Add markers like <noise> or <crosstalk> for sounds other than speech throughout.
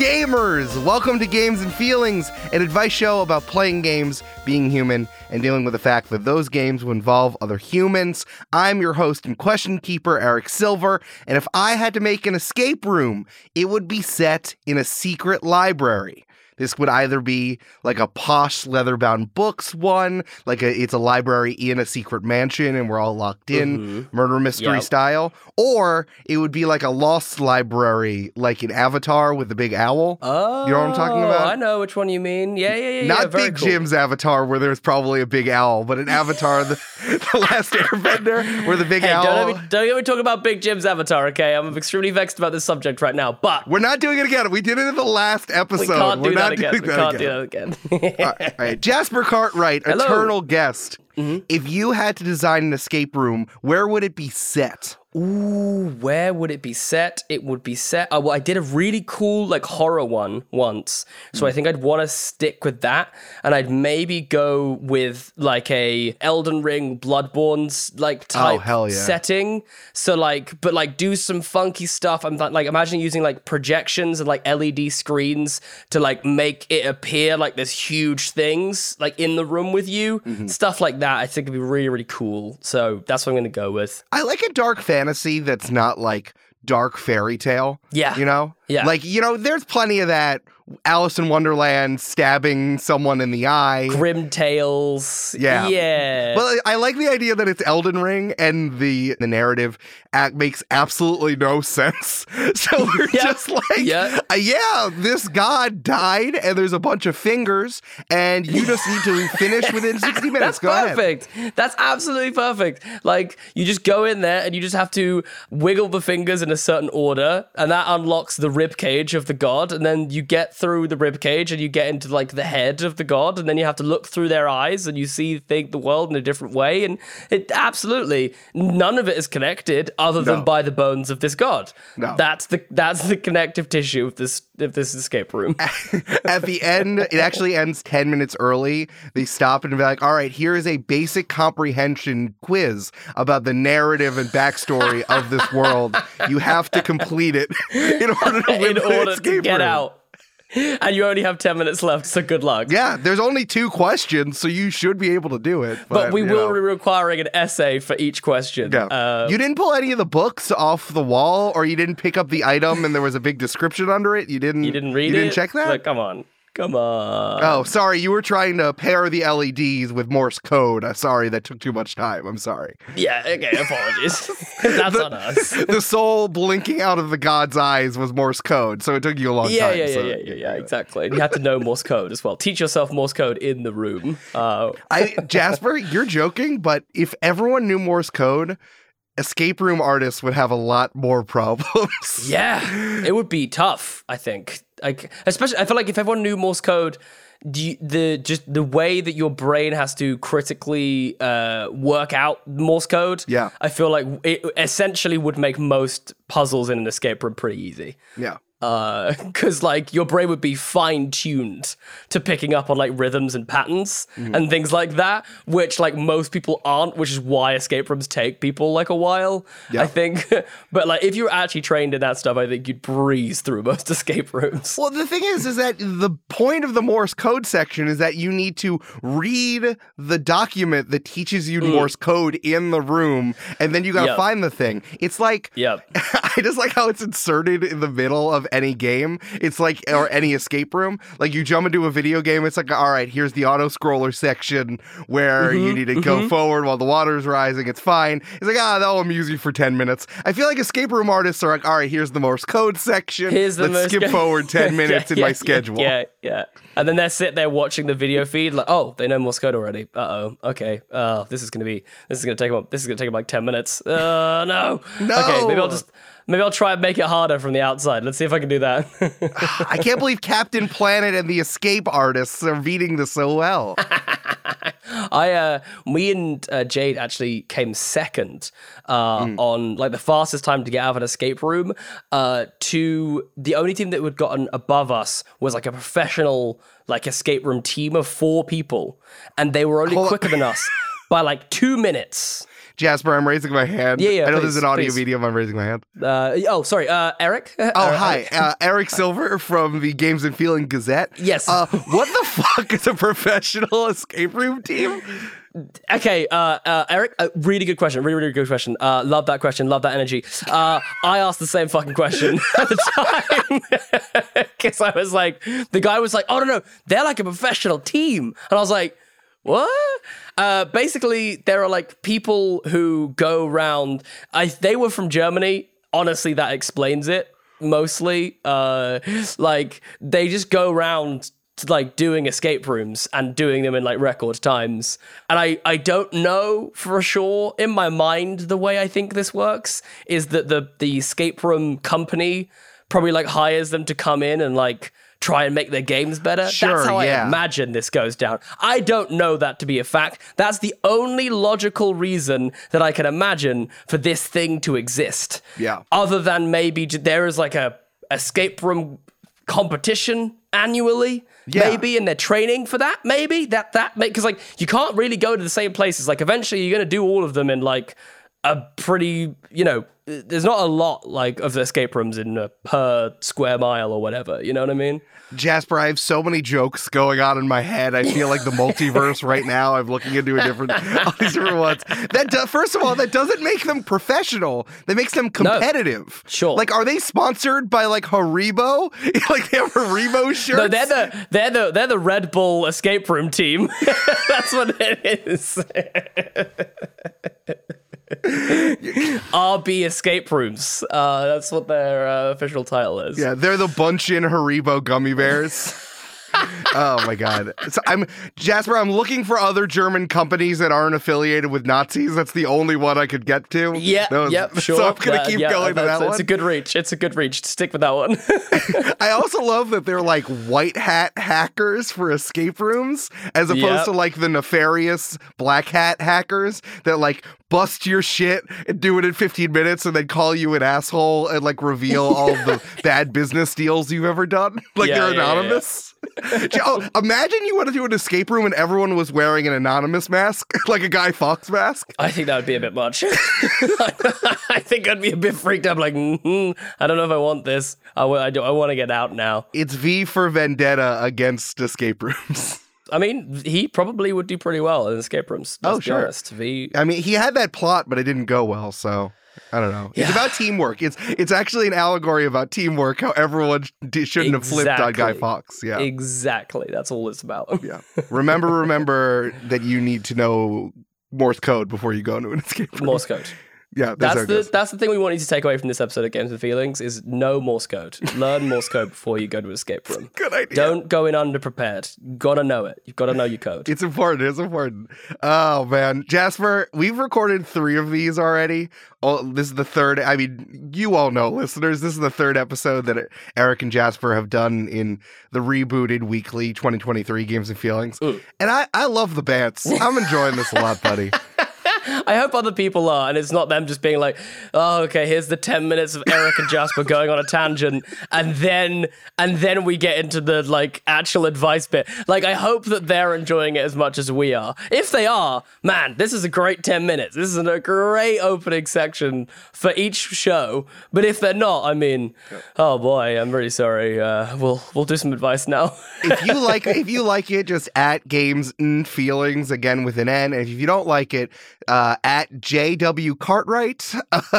gamers! Welcome to Games and Feelings, an advice show about playing games, being human, and dealing with the fact that those games will involve other humans. I'm your host and question keeper, Eric Silver, and if I had to make an escape room, it would be set in a secret library. This would either be like a posh leather-bound books one, like a, it's a library in a secret mansion and we're all locked in, Mhm. murder mystery Yep. style, or it would be like a lost library, like an Avatar with the big owl. Oh, You know what I'm talking about? I know which one you mean. Yeah, yeah, yeah. yeah, Not very Big cool. Jim's Avatar, where there's probably a big owl, but an Avatar, the, <laughs> the last Airbender, where the big Hey, owl. don't let, me, don't get me talking about Big Jim's avatar, okay? I'm extremely vexed about this subject right now, but We're not doing it again. We did it in the last episode. we can't We're do not that again. doing We can't again. do that again. All right, all right. Jasper Cartwright, Hello. Mm-hmm. eternal guest. If you had to design an escape room, where would it be set? Ooh, where would it be set? It would be set. Oh, well, I did a really cool like horror one once, so Hmm. I think I'd want to stick with that, and I'd maybe go with like a Elden Ring, Bloodborne's like type Oh, yeah. setting. So like, but like do some funky stuff. I'm like imagining using like projections and like LED screens to like make it appear like there's huge things like in the room with you, Mm-hmm. stuff like that. I think would be really really cool. So that's what I'm gonna go with. I like a dark fantasy that's not like dark fairy tale. Yeah. You know? Yeah. Like, you know, there's plenty of that Alice in Wonderland stabbing someone in the eye. Grim Tales. Yeah. Yeah. Well, I like the idea that it's Elden Ring and the the narrative act makes absolutely no sense. <laughs> So <laughs> we're Yeah. just like, Yeah. uh, yeah, this god died and there's a bunch of fingers and you just need to <laughs> finish within 60 minutes. That's Go ahead. perfect. That's absolutely perfect. Like you just go in there and you just have to wiggle the fingers in a certain order, and that unlocks the rib cage of the god. And then you get through the rib cage and you get into like the head of the god, and then you have to look through their eyes and you see think the world in a different way. And it absolutely none of it is connected other than No. by the bones of this god. No. That's the that's the connective tissue of this of this escape room. <laughs> At the end, it actually ends 10 minutes early. They stop and be like, all right, here is a basic comprehension quiz about the narrative and backstory of this world. You have to complete it <laughs> in order <laughs> in <laughs> order to get room. out. And you only have 10 minutes left, so good luck. Yeah, there's only two questions, so you should be able to do it. But we will know. be requiring an essay for each question. Yeah. Uh, you didn't pull any of the books off the wall, or you didn't pick up the item and there was a big description under it. You didn't. you didn't read You didn't check that. Like, come on. Come on. oh, sorry. You were trying to pair the LEDs with Morse code. Uh, sorry, that took too much time. I'm sorry. Yeah, okay, apologies. <laughs> That's on us. the soul blinking out of the god's eyes was Morse code, so it took you a long Yeah, time. yeah, yeah, so- yeah, yeah, yeah, exactly. And you have to know Morse code as well. Teach yourself Morse code in the room. Uh, I Jasper, you're joking, but if everyone knew Morse code, escape room artists would have a lot more <laughs> problems. yeah, it would be tough, I think. Like, especially, I feel like if everyone knew Morse code, do you, the just the way that your brain has to critically uh, work out Morse code, Yeah. I feel like it essentially would make most puzzles in an escape room pretty easy. yeah. <laughs> because like your brain would be fine tuned to picking up on like rhythms and patterns Mm-hmm. and things like that, which like most people aren't, which is why escape rooms take people like a while. Yeah. I think, <laughs> but like if you're actually trained in that stuff, I think you'd breeze through most <laughs> escape rooms. Well, the thing is, is that the point of the Morse code section is that you need to read the document that teaches you Morse code in the room, and then you got to Mm. Yep. find the thing. It's like, Yep. I just like how it's inserted in the middle of any game. It's like, or any escape room. Like you jump into a video game, it's like, all right, here's the auto scroller section where Mm-hmm, you need to go forward while the water's rising. It's fine. It's like, ah, that'll amuse you for 10 minutes. I feel like escape room artists are like, all right, here's the Morse code section. Here's the Let's most skip forward <laughs> 10 minutes Yeah, in yeah, my yeah, schedule. Yeah, yeah. And then they're sit there watching the video feed, like, oh, they know Morse code already. Uh oh. Okay. Uh, this is gonna be. This is gonna take them. This is gonna take them like ten minutes. Uh, no. <laughs> No. Okay. Maybe I'll just. Maybe I'll try and make it harder from the outside. Let's see if I can do that. <sighs> I can't believe Captain Planet and the escape artists are beating this so well. <laughs> I uh me and uh, Jade actually came second uh on like the fastest time to get out of an escape room uh to the only team that had gotten above us was like a professional like escape room team of four people and they were only Hold quicker than us <laughs> by like 2 minutes. Jasper, I'm raising my hand. Yeah, yeah, I know is an audio please. medium. I'm raising my hand. Uh, oh, sorry, uh, Eric. Oh, hi. <laughs> Uh, Eric Silver from the Games and Feeling Gazette. Yes. Uh, what the <laughs> fuck is a professional escape room team? Okay, uh, uh, Eric, uh, really good question. Really, really good question. Uh, love that question. Love that energy. Uh, I asked the same fucking question <laughs> at the time because I was like, the guy was like, "Oh no, no, they're like a professional team," and I was like, "What?" Uh, basically, there are like people who go around. I they were from Germany. Honestly, that explains it mostly. Uh, like they just go around to, like doing escape rooms and doing them in like record times. And I I don't know for sure in my mind the way I think this works is that the the escape room company probably like hires them to come in and like try and make their games better. Sure, That's how yeah. I imagine this goes down. I don't know that to be a fact. That's the only logical reason that I can imagine for this thing to exist. Yeah. Other than maybe there is like a escape room competition annually. Yeah. Maybe and they're training for that. Maybe that that because like you can't really go to the same places. Like eventually you're gonna do all of them in like a pretty you know. There's not a lot like of escape rooms in a per square mile or whatever. You know what I mean? Jasper, I have so many jokes going on in my head. I feel like the multiverse right now. I'm looking into a different, <laughs> all these different ones. That do, first of all, that doesn't make them professional. That makes them competitive. Sure. Like, are they sponsored by like Haribo? <laughs> like they have Haribo shirts. No, they're the they're the they're the Red Bull escape room team. <laughs> That's what it is. RB escape rooms. Uh, that's what their uh, official title is. Yeah, they're the Bunchin Haribo gummy bears. Oh my god! So I'm Jasper. I'm looking for other German companies that aren't affiliated with Nazis. That's the only one I could get to. Yeah, was- yep, sure. So I'm gonna keep yeah, going to that It's one. It's a good reach. It's a good reach. Stick with that one. <laughs> I also love that they're like white hat hackers for escape rooms, as opposed Yep. to like the nefarious black hat hackers that like bust your shit and do it in 15 minutes and then call you an asshole and like reveal all the <laughs> bad business deals you've ever done. <laughs> Like Yeah, they're yeah, yeah, anonymous. Oh, imagine you went into an escape room and everyone was wearing an anonymous mask, <laughs> like a Guy Fawkes mask. I think that would be a bit much. <laughs> I think I'd be a bit freaked out. Like, mm I don't know if I want this. I, w- I, do, I want to get out now. It's V for Vendetta against escape rooms. <laughs> I mean, he probably would do pretty well in escape rooms. Oh, sure. honest. V, I mean, he had that plot, but it didn't go well. So I don't know. It's about teamwork. It's it's actually an allegory about teamwork. How everyone <laughs> d- shouldn't have flipped on Guy Fawkes. Yeah, Exactly. That's all it's about. yeah. Remember, remember that you need to know Morse code before you go into an escape room. Morse code. Yeah, that's, That's how it the goes. that's the thing we want you to take away from this episode of Games and Feelings is no Morse code. Learn Morse code before you go to escape room. Good idea. Don't go in underprepared. You gotta know it. You've gotta know your code. It's important. It's important. Oh man, Jasper, we've recorded three of these already. Oh, this is the third. I mean, you all know, listeners. This is the third episode that Eric and Jasper have done in the rebooted weekly 2023 Games and Feelings, Mm. and I I love the bands. I'm enjoying this a lot, buddy. <laughs> I hope other people are, and it's not them just being like, "Oh, okay, here's the ten minutes of Eric and Jasper going on a tangent, and then and then we get into the like actual advice bit." Like, I hope that they're enjoying it as much as we are. If they are, man, this is a great ten minutes. This is a great opening section for each show. But if they're not, I mean, oh boy, I'm really sorry. Uh, we'll we'll do some advice now. if you like if you like it, just at Games and Feelings again with an N. And if you don't like it, uh, at JW Cartwright. <laughs>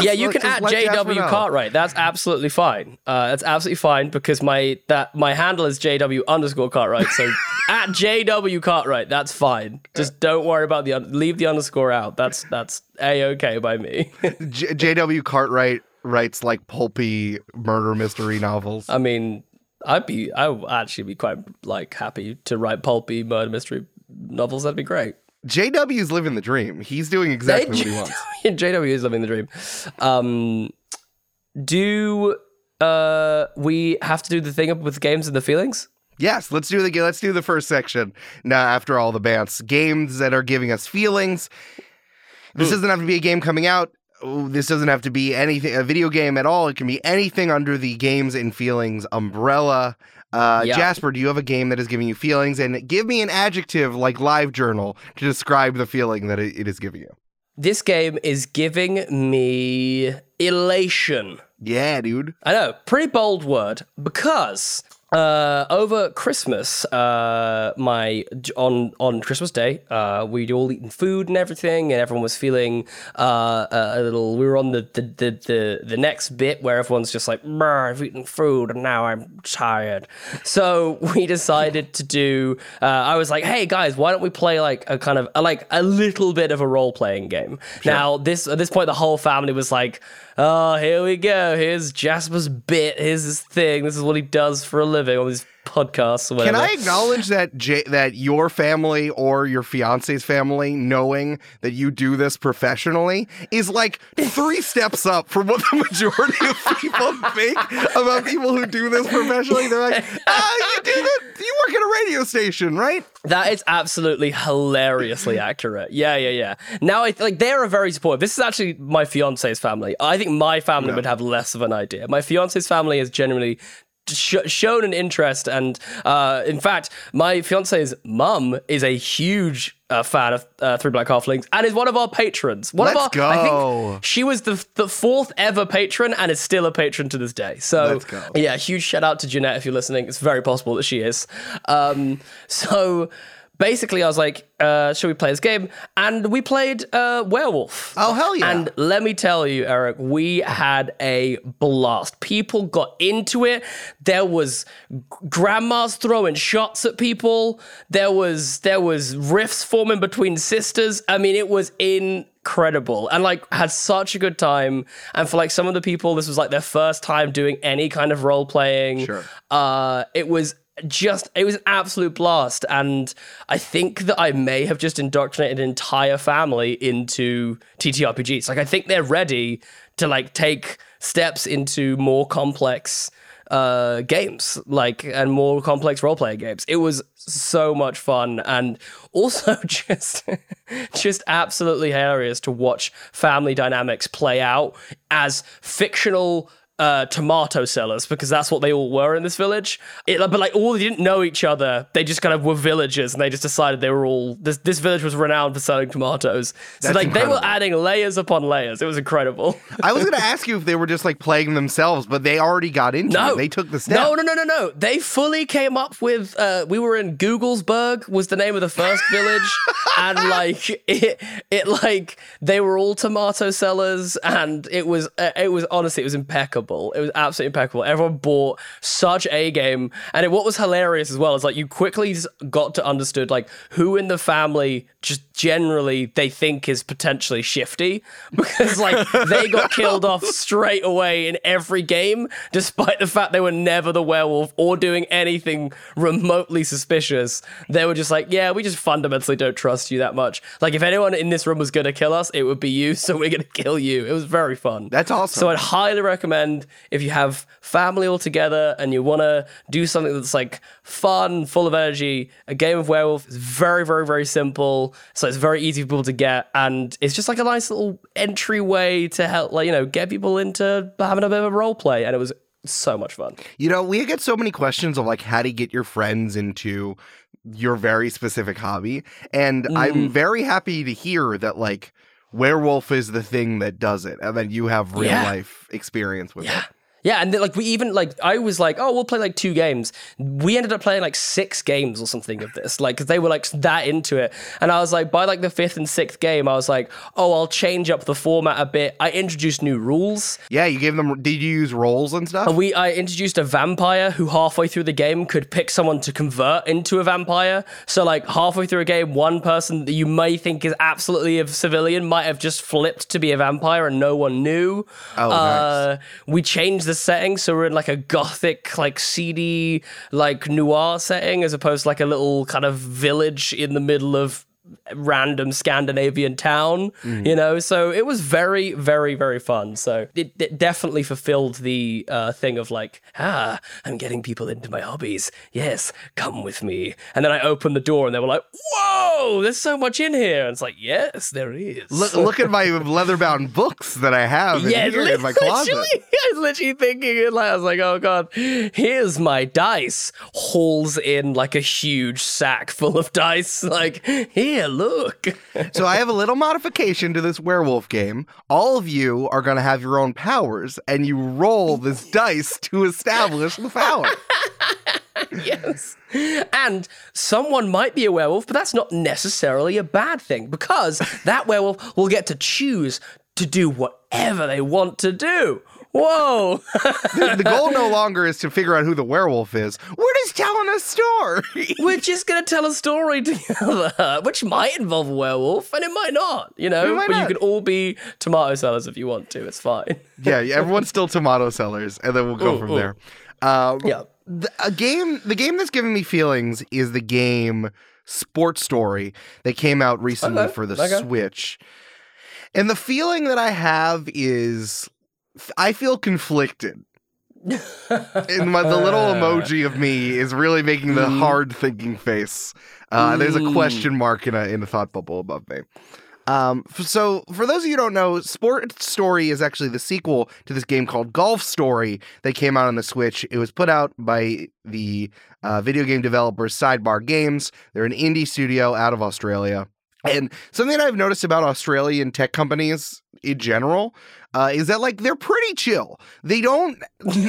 Yeah, you let- can at JW. Cartwright. That's <laughs> absolutely fine. Uh, that's absolutely fine because my that my handle is JW underscore Cartwright. So <laughs> at JW Cartwright, that's fine. Just don't worry about the un- leave the underscore out. That's that's a okay by me. J- JW Cartwright writes like pulpy murder mystery novels. I mean, I'd be I would actually be quite like happy to write pulpy murder mystery novels. That'd be great. JW's living the dream. He's doing exactly what he wants. <laughs> JW is living the dream. Um, do uh, we have to do the thing with games and the feelings? Yes, let's do the let's do the first section. Now, after all the bants, games that are giving us feelings. This doesn't have to be a game coming out. This doesn't have to be anything a video game at all. It can be anything under the games and feelings umbrella. Uh, Yeah. Jasper, do you have a game that is giving you feelings? And give me an adjective like Live Journal to describe the feeling that it is giving you. this game is giving me elation. Yeah, dude. I know, pretty bold word because uh, over Christmas, uh, my on on Christmas Day, uh, we'd all eaten food and everything, and everyone was feeling uh, a little. We were on the the, the the the next bit where everyone's just like, "I've eaten food and now I'm tired." So <laughs> we decided to do. Uh, I was like, "Hey guys, why don't we play like a kind of like a little bit of a role playing game?" Now this at this point, the whole family was like. Oh, here we go. Here's Jasper's bit. Here's his thing. This is what he does for a living All these podcasts or whatever. Can I acknowledge that J- that your family or your fiance's family knowing that you do this professionally is like three <laughs> steps up from what the majority of people think about people who do this professionally? They're like, ah, you do that. You work at a radio station, right? That is absolutely hilariously accurate. Yeah, yeah, yeah. Now, I like they're a very supportive. This is actually my fiance's family. I think my family would have less of an idea. My fiance's family is generally sh- shown an interest, and uh, in fact, my fiance's mum is a huge uh, fan of uh, Three Black Halflings and is one of our patrons. One Let's of our, I think she was the the fourth ever patron and is still a patron to this day. So Let's go. yeah, huge shout out to Jeanette if you're listening. It's very possible that she is. Um, so basically, I was like, uh, "Should we play this game?" And we played uh, Werewolf. Oh, hell yeah. And let me tell you, Eric, we had a blast. People got into it. There was grandmas throwing shots at people. There was there was rifts forming between sisters. I mean, it was incredible and like had such a good time and for like some of the people this was like their first time doing any kind of role playing Sure. uh it was just it was an absolute blast. And i think that i may have just indoctrinated an entire family into ttrpgs like i think they're ready to like take steps into more complex uh games like and more complex role-playing games. It was so much fun and also <laughs> just just absolutely hilarious to watch family dynamics play out as fictional uh, tomato sellers because that's what they all were in this village. It, but like all they didn't know each other. They just kind of were villagers, and they just decided they were all. This this village was renowned for selling tomatoes. So That's like they were adding layers upon layers. It was incredible. I was going to ask you if they were just like playing themselves, but they already got into No, it. They took the step. No, no, no, no, no. They fully came up with. Uh, we were in Googlesburg was the name of the first village, <laughs> and like it, it like they were all tomato sellers, and it was, uh, it was honestly, it was impeccable. It was absolutely impeccable. Everyone bought such a game, and it, what was hilarious as well is like you quickly got to understood like who in the family just generally they think is potentially shifty. <laughs> Because like they got killed off straight away in every game despite the fact they were never the werewolf or doing anything remotely suspicious. They were just like yeah we just fundamentally don't trust you that much. Like if anyone in this room was going to kill us it would be you <laughs> so we're going to kill you. It was very fun. That's awesome. so I'd highly recommend if you have family all together and you want to do something that's like fun, full of energy. A game of werewolf is very, very, very simple. So it's very easy for people to get, and it's just like a nice little entryway to help, like you know, get people into having a bit of a role play. And it was so much fun. You know, we get so many questions of like how to get your friends into your very specific hobby. And Mm. I'm very happy to hear that like werewolf is the thing that does it and that you have real Yeah. life experience with Yeah. it. Yeah, and like we even like I was like, oh, we'll play like two games. We ended up playing like six games or something of this, like 'cause they were like that into it. And I was like, by like the fifth and sixth game, I was like, oh, I'll change up the format a bit. I introduced new rules. Yeah, you gave them did you use rolls and stuff? We I introduced a vampire who halfway through the game could pick someone to convert into a vampire. So like halfway through a game, one person that you may think is absolutely a civilian might have just flipped to be a vampire and no one knew. Oh, nice. Uh, we changed the setting so we're in like a gothic, like seedy, like noir setting as opposed to like a little kind of village in the middle of random Scandinavian town, Mm. you know. So it was very, very, very fun. So it, it definitely fulfilled the uh, thing of like, ah, I'm getting people into my hobbies. Yes, come with me. And then I opened the door and they were like, whoa, there's so much in here. And it's like, yes, there is. Look, look at my <laughs> leather bound books that I have in Yeah, li- in my closet. literally, <laughs> I was literally thinking it like I was like, oh god, here's my dice. Hauls in like a huge sack full of dice. <laughs> Like, here here, look. <laughs> so I have a little modification to this werewolf game. All of you are going to have your own powers, and you roll this <laughs> dice to establish the power. <laughs> yes. And someone might be a werewolf, but that's not necessarily a bad thing because that werewolf will get to choose to do whatever they want to do. Whoa! <laughs> the, the, goal no longer is to figure out who the werewolf is. We're just telling a story. <laughs> We're just gonna tell a story together, which might involve a werewolf, and it might not. You know, but not. you can all be tomato sellers if you want to. It's fine. <laughs> yeah, everyone's still tomato sellers, and then we'll go ooh, from ooh. there. Um, yeah. The, a game, the game that's giving me feelings is the game Sports Story that came out recently okay. for the okay. Switch. And the feeling that I have is I feel conflicted. <laughs> and my, the little emoji of me <laughs> is really making the mm-hmm. hard thinking face. Uh, there's a mm. question mark in a in a thought bubble above me. Um, so for those of you who don't know, Sport Story is actually the sequel to this game called Golf Story that came out on the Switch. It was put out by the uh, video game developers Sidebar Games. They're an indie studio out of Australia. And something that I've noticed about Australian tech companies in general uh, is that like they're pretty chill. They don't.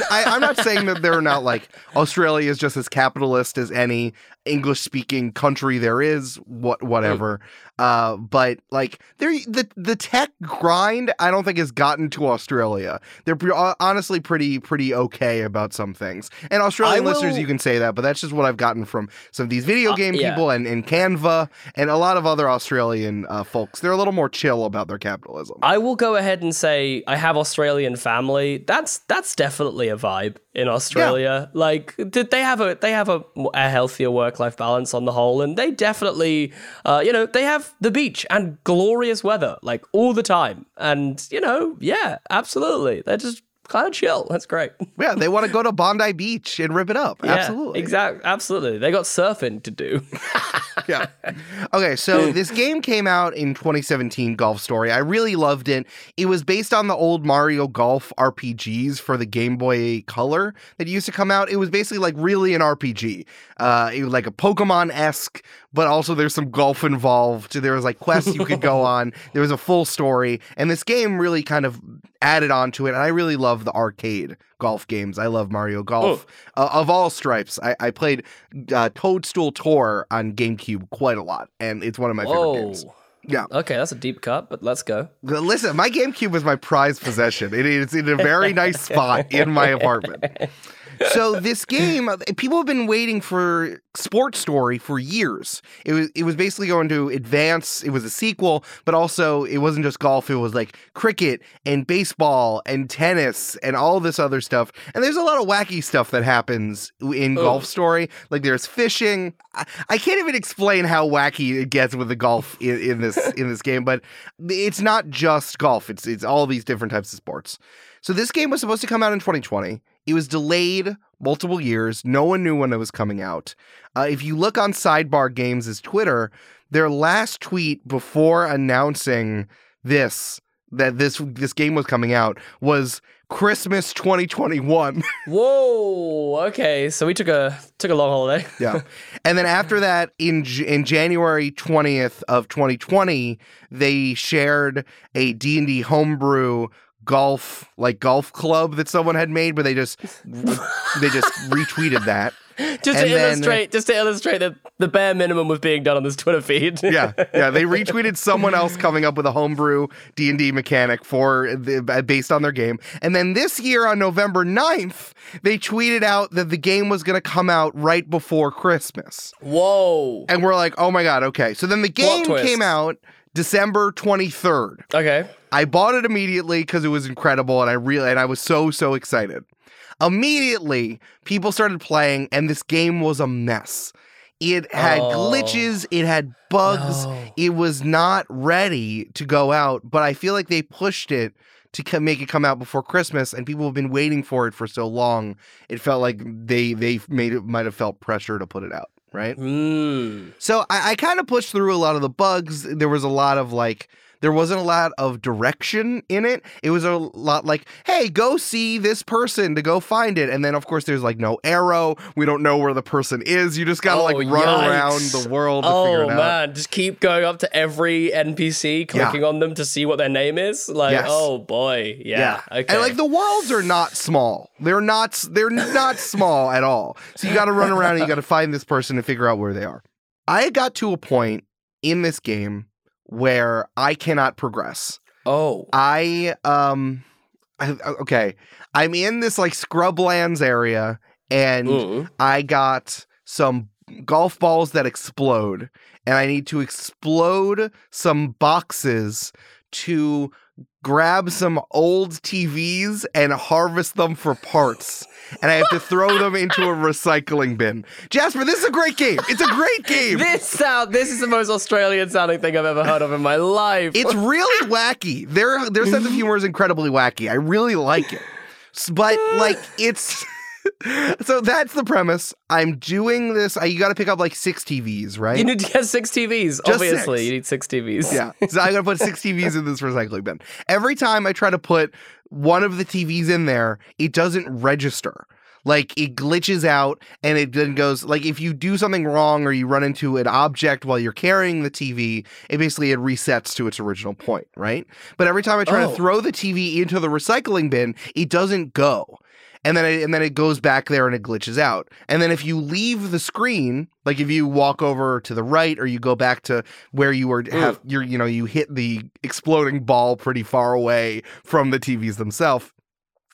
I, am not saying that they're not like Australia is just as capitalist as any English speaking country there is. What whatever. Uh, but like they're the the tech grind. I don't think has gotten to Australia. They're pre- honestly pretty pretty okay about some things. And Australian will... listeners, you can say that, but that's just what I've gotten from some of these video uh, game uh, yeah. people and and Canva and a lot of other Australian uh, folks. They're a little more chill about their capitalism. I will go ahead and say I have Australian family. That's that's definitely a vibe in Australia. Yeah. Like did they have a they have a, a healthier work life balance on the whole, and they definitely, uh, you know, they have the beach and glorious weather like all the time, and you know, yeah, absolutely, they're just kind of chill. That's great. <laughs> Yeah, they want to go to Bondi Beach and rip it up. Yeah, absolutely. Exactly. Absolutely. They got surfing to do. <laughs> yeah. Okay, so <laughs> this game came out in 2017, Golf Story. I really loved it. It was based on the old Mario Golf RPGs for the Game Boy Color that used to come out. It was basically like really an RPG. Uh, it was like a Pokemon esque, but also there's some golf involved. There was like quests you could go on. There was a full story, and this game really kind of added on to it. And I really love the arcade golf games. I love Mario Golf oh. uh, of all stripes. I, I played uh, Toadstool Tour on GameCube quite a lot, and it's one of my Whoa. favorite games. Yeah. Okay, that's a deep cut, but let's go. Listen, my GameCube was my prized possession. It is in a very nice spot in my <laughs> apartment. So this game, uh, people have been waiting for Sports Story for years. It was it was basically going to advance. It was a sequel, but also it wasn't just golf. It was like cricket and baseball and tennis and all this other stuff. And there's a lot of wacky stuff that happens in Golf Story. Like there's fishing. I, I, can't even explain how wacky it gets with the golf in, in this <laughs> in this game, but it's not just golf. It's it's all these different types of sports. So this game was supposed to come out in 2020. It was delayed multiple years. No one knew when it was coming out. Uh, if you look on Sidebar Games' Twitter, their last tweet before announcing this that this this game was coming out was Christmas 2021. <laughs> Whoa. Okay, so we took a took a long holiday. <laughs> yeah, <laughs> and then after that, in in January 20th of 2020, they shared a D and D homebrew golf like golf club that someone had made, but they just <laughs> they just retweeted that. Just and to then, illustrate, just to illustrate that the bare minimum was being done on this Twitter feed. yeah, <laughs> yeah, they retweeted someone else coming up with a homebrew D and D mechanic for the, uh, based on their game, and then this year on November 9th, they tweeted out that the game was going to come out right before Christmas. Whoa! And we're like, oh my god, okay. So then the game came out December 23rd. Okay. I bought it immediately because it was incredible and I really and I was so so excited. Immediately, people started playing and this game was a mess. It had oh. glitches, it had bugs. No. It was not ready to go out, but I feel like they pushed it to make it come out before Christmas, and people have been waiting for it for so long. It felt like they they made it might have felt pressure to put it out right? Mm. So I, I kind of pushed through a lot of the bugs. There was a lot of like there wasn't a lot of direction in it. It was a lot like, hey, go see this person to go find it. And then, of course, there's like no arrow. We don't know where the person is. You just got to Oh, like run yikes. around the world to figure Oh it out. man, just keep going up to every NPC, clicking on them to see what their name is. Like, Yes. oh boy, yeah, okay. And like the worlds are not small. They're not they're not small at all. So you got to run around and you got to find this person and figure out where they are. I got to a point in this game where I cannot progress. oh, I um I, okay, I'm in this like scrublands area and Mm. I got some golf balls that explode, and I need to explode some boxes to grab some old TVs and harvest them for parts. And I have to throw them into a recycling bin. Jasper, this is a great game. It's a great game. this sound. This is the most Australian sounding thing I've ever heard of in my life. It's really wacky. Their their sense of humor is incredibly wacky. I really like it. But like it's <laughs> so that's the premise. I'm doing this. I, you got to pick up like six TVs, right? you need to get six TVs. Just Obviously, six. you need six TVs. yeah. So I got to put six <laughs> TVs in this recycling bin. Every time I try to put one of the TVs in there, it doesn't register. Like it glitches out and it then goes like if you do something wrong or you run into an object while you're carrying the TV, it basically it resets to its original point, right? But every time I try Oh. to throw the TV into the recycling bin, it doesn't go. And then it, and then it goes back there and it glitches out. And then if you leave the screen, like if you walk over to the right or you go back to where you were have mm. you're you know you hit the exploding ball pretty far away from the TVs themselves.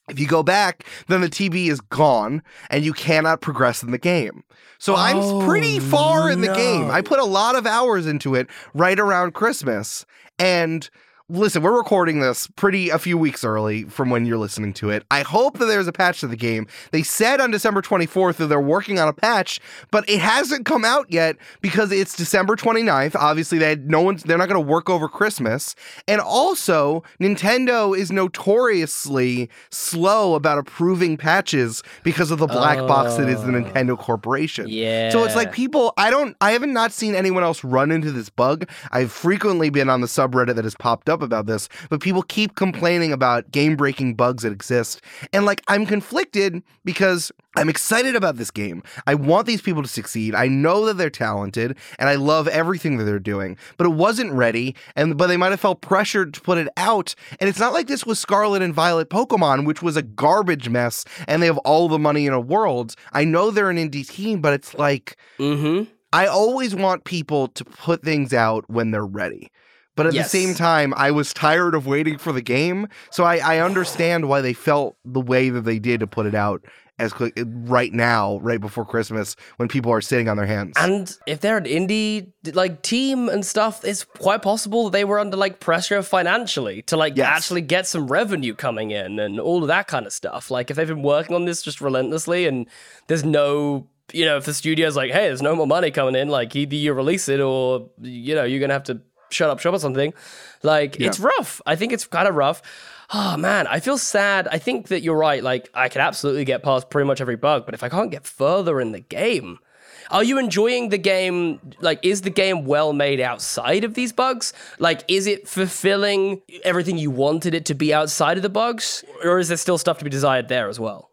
If you go back, then the TV is gone and you cannot progress in the game. So I'm Oh, pretty far in the game. I put a lot of hours into it right around Christmas. And listen, we're recording this pretty a few weeks early from when you're listening to it. I hope that there's a patch to the game. They said on December 24th that they're working on a patch, but it hasn't come out yet because it's December 29th. Obviously, they had no one's they're not going to work over Christmas. And also, Nintendo is notoriously slow about approving patches because of the black box that is the Oh. Nintendo Corporation. Yeah. So it's like people, I don't, I haven't not seen anyone else run into this bug. I've frequently been on the subreddit that has popped up about this, but people keep complaining about game breaking bugs that exist. And like, I'm conflicted because I'm excited about this game. I want these people to succeed. I know that they're talented and I love everything that they're doing, but it wasn't ready. And, but they might have felt pressured to put it out. And it's not like this was Scarlet and Violet Pokemon, which was a garbage mess and they have all the money in a world. I know they're an indie team, but it's like, Mm-hmm. I always want people to put things out when they're ready. But at Yes. the same time, I was tired of waiting for the game. So I, I understand why they felt the way that they did to put it out as quick right now, right before Christmas, when people are sitting on their hands. And if they're an indie like team and stuff, it's quite possible that they were under like pressure financially to like Yes. actually get some revenue coming in and all of that kind of stuff. Like if they've been working on this just relentlessly and there's no you know, if the studio's like, hey, there's no more money coming in, like either you release it or you know, you're gonna have to shut up shop or something. Like it's rough. I think it's kind of rough. Oh man, I feel sad. I think that you're right. Like I could absolutely get past pretty much every bug, but if I can't get further in the game, are you enjoying the game? Like, is the game well made outside of these bugs? Like, is it fulfilling everything you wanted it to be outside of the bugs? Or is there still stuff to be desired there as well?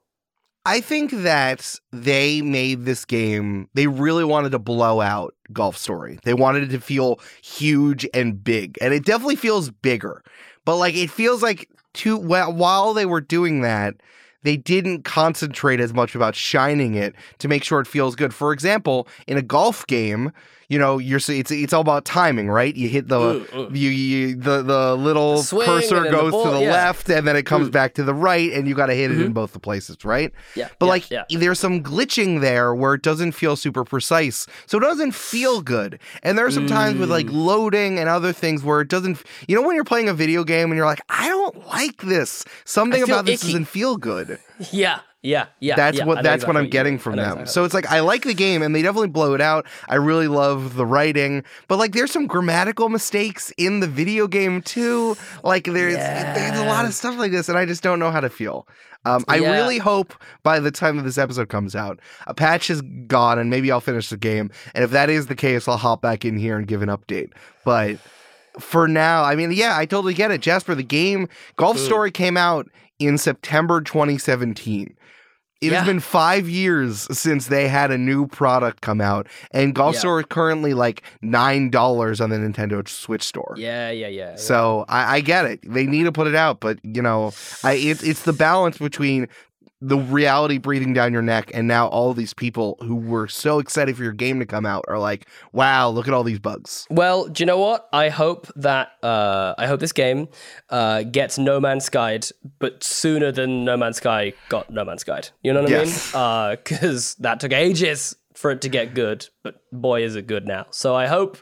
I think that they made this game, they really wanted to blow out Golf Story. They wanted it to feel huge and big. And it definitely feels bigger. But like it feels like too well while they were doing that, they didn't concentrate as much about shining it to make sure it feels good. For example, in a golf game, you know, you're it's it's all about timing, right? You hit the Mm, mm. you, you the the little The cursor then the goes to the yeah. left and then it comes Mm. back to the right and you got to hit it in Mhm. both the places, right? Yeah. But yeah, like yeah. there's some glitching there where it doesn't feel super precise. So it doesn't feel good. And there are some times with like Mm. loading and other things where it doesn't you know when you're playing a video game and you're like, I don't like this. Something about this icky. doesn't feel good. <laughs> Yeah. Yeah. Yeah. That's yeah, what that's what I'm you getting from them. exactly So it's like I like the game and they definitely blow it out. I really love the writing, but like there's some grammatical mistakes in the video game too. Like there's there's a lot of stuff like this and I just don't know how to feel. Um, I Yeah. really hope by the time that this episode comes out, a patch is gone and maybe I'll finish the game. And if that is the case, I'll hop back in here and give an update. But for now, I mean, yeah, I totally get it. Jasper, the game Golf Story came out in September 2017. It Yeah. has been five years since they had a new product come out, and Golf Yeah. Is currently like nine dollars on the Nintendo Switch store. Yeah, yeah, yeah. yeah. So I, I get it. They need to put it out, but you know, I it, it's the balance between the reality breathing down your neck and now all these people who were so excited for your game to come out are like, wow, look at all these bugs. Well, do you know what? I hope that uh, I hope this game uh, gets No Man's Skied, but sooner than No Man's Sky got No Man's Skied. You know what Yes. I mean? Because that took ages for it to get good, but boy, is it good now. So I hope.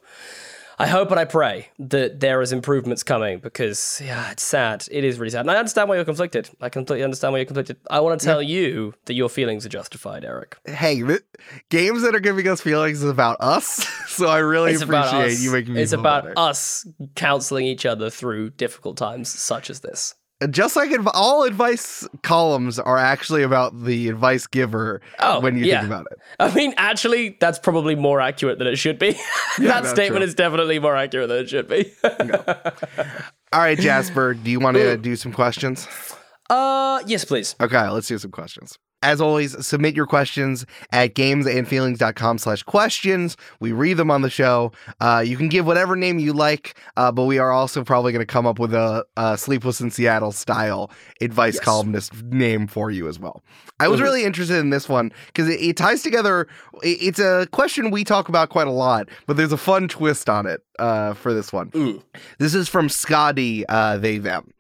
I hope and I pray that there is improvements coming because yeah, it's sad. It is really sad. And I understand why you're conflicted. I completely understand why you're conflicted. I want to tell you that your feelings are justified, Eric. Hey, th- games that are giving us feelings is about us, <laughs> so I really It's appreciate you making me It's about better. us counseling each other through difficult times such as this. Just like adv- all advice columns are actually about the advice giver Oh, when you yeah. think about it. I mean, actually, that's probably more accurate than it should be. <laughs> that no, statement true. is definitely more accurate than it should be. <laughs> All right, Jasper, do you want to do some questions? uh, yes, please. Okay, let's do some questions. As always, submit your questions at gamesandfeelings.com slash questions. We read them on the show. Uh, you can give whatever name you like, uh, but we are also probably going to come up with a, a Sleepless in Seattle style advice Yes. columnist name for you as well. I was Mhm. really interested in this one because it, it ties together. it- it's a question we talk about quite a lot, but there's a fun twist on it uh, for this one. Mm. This is from Scotty, uh, they, them.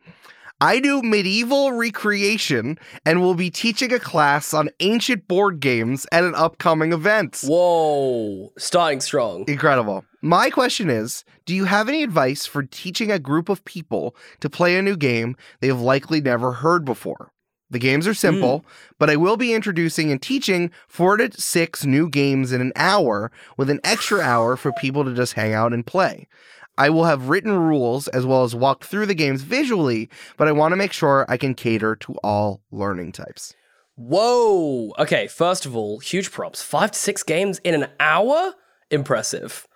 I do medieval recreation and will be teaching a class on ancient board games at an upcoming event. Whoa, starting strong. Incredible. My question is Do you have any advice for teaching a group of people to play a new game they have likely never heard before? The games are simple, but I will be introducing and teaching four to six new games in an hour with an extra hour for people to just hang out and play. I will have written rules as well as walk through the games visually, but I want to make sure I can cater to all learning types. Whoa. Okay, first of all, huge props. Five to six games in an hour? Impressive.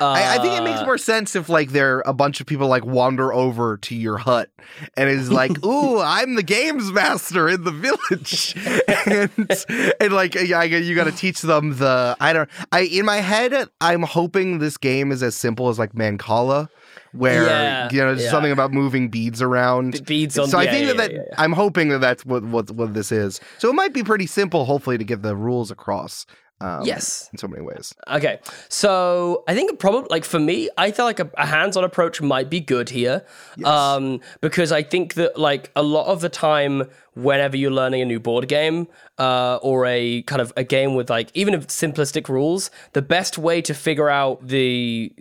I, I think it makes Uh, more sense if like there are a bunch of people like wander over to your hut and is like, <laughs> "Ooh, I'm the games master in the village," <laughs> and and like yeah, I- you got to teach them the I don't I in my head I'm hoping this game is as simple as like Mancala, where Yeah, you know yeah. something about moving beads around. b- beads on so I think yeah, that, that yeah, yeah. I'm hoping that that's what, what what this is. So it might be pretty simple, hopefully, to get the rules across. Um, Yes. in so many ways. Okay, so I think probably like for me, I feel like a, a hands-on approach might be good here, um, because I think that like a lot of the time, whenever you're learning a new board game uh, or a kind of a game with like even if simplistic rules, the best way to figure out the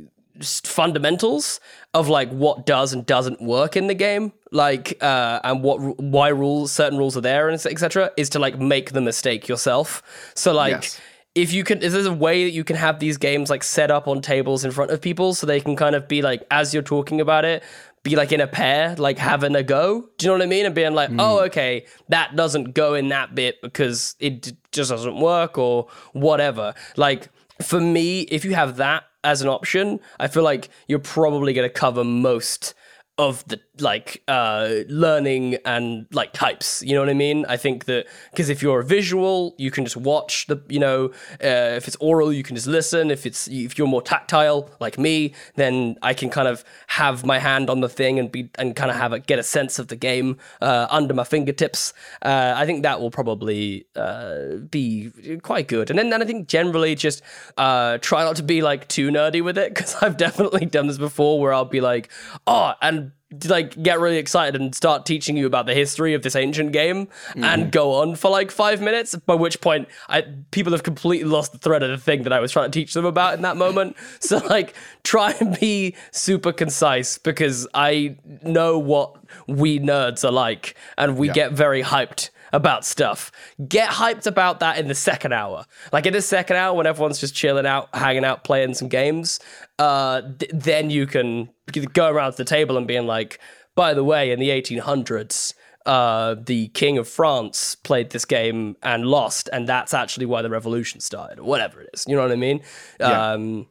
fundamentals of like what does and doesn't work in the game like uh and what why rules certain rules are there and etc is to like make the mistake yourself so like Yes. If you can if there's a way that you can have these games like set up on tables in front of people so they can kind of be like as you're talking about it be like in a pair like having a go. Do you know what i mean? And being like oh hmm. okay that doesn't go in that bit because it just doesn't work or whatever. Like for me if you have that as an option i feel like you're probably going to cover most of the like uh learning and like types you know what i mean? I think that because if you're visual you can just watch the you know uh, if it's oral you can just listen. If it's if you're more tactile like me then i can kind of have my hand on the thing and be and kind of have a get a sense of the game uh, under my fingertips. Uh, i think that will probably uh, be quite good. And then, then i think generally just uh, try not to be like too nerdy with it because <laughs> i've definitely done this before where i'll be like oh and like get really excited and start teaching you about the history of this ancient game and go on for like five minutes by which point I people have completely lost the thread of the thing that I was trying to teach them about in that moment. <laughs> So like try and be super concise because I know what we nerds are like and we get very hyped about stuff. Get hyped about that in the second hour. Like in the second hour when everyone's just chilling out, hanging out, playing some games, uh, th- then you can go around to the table and being like, by the way, in the 1800s, uh, the king of France played this game and lost, and that's actually why the revolution started, or whatever it is. You know what I mean? Yeah. Um,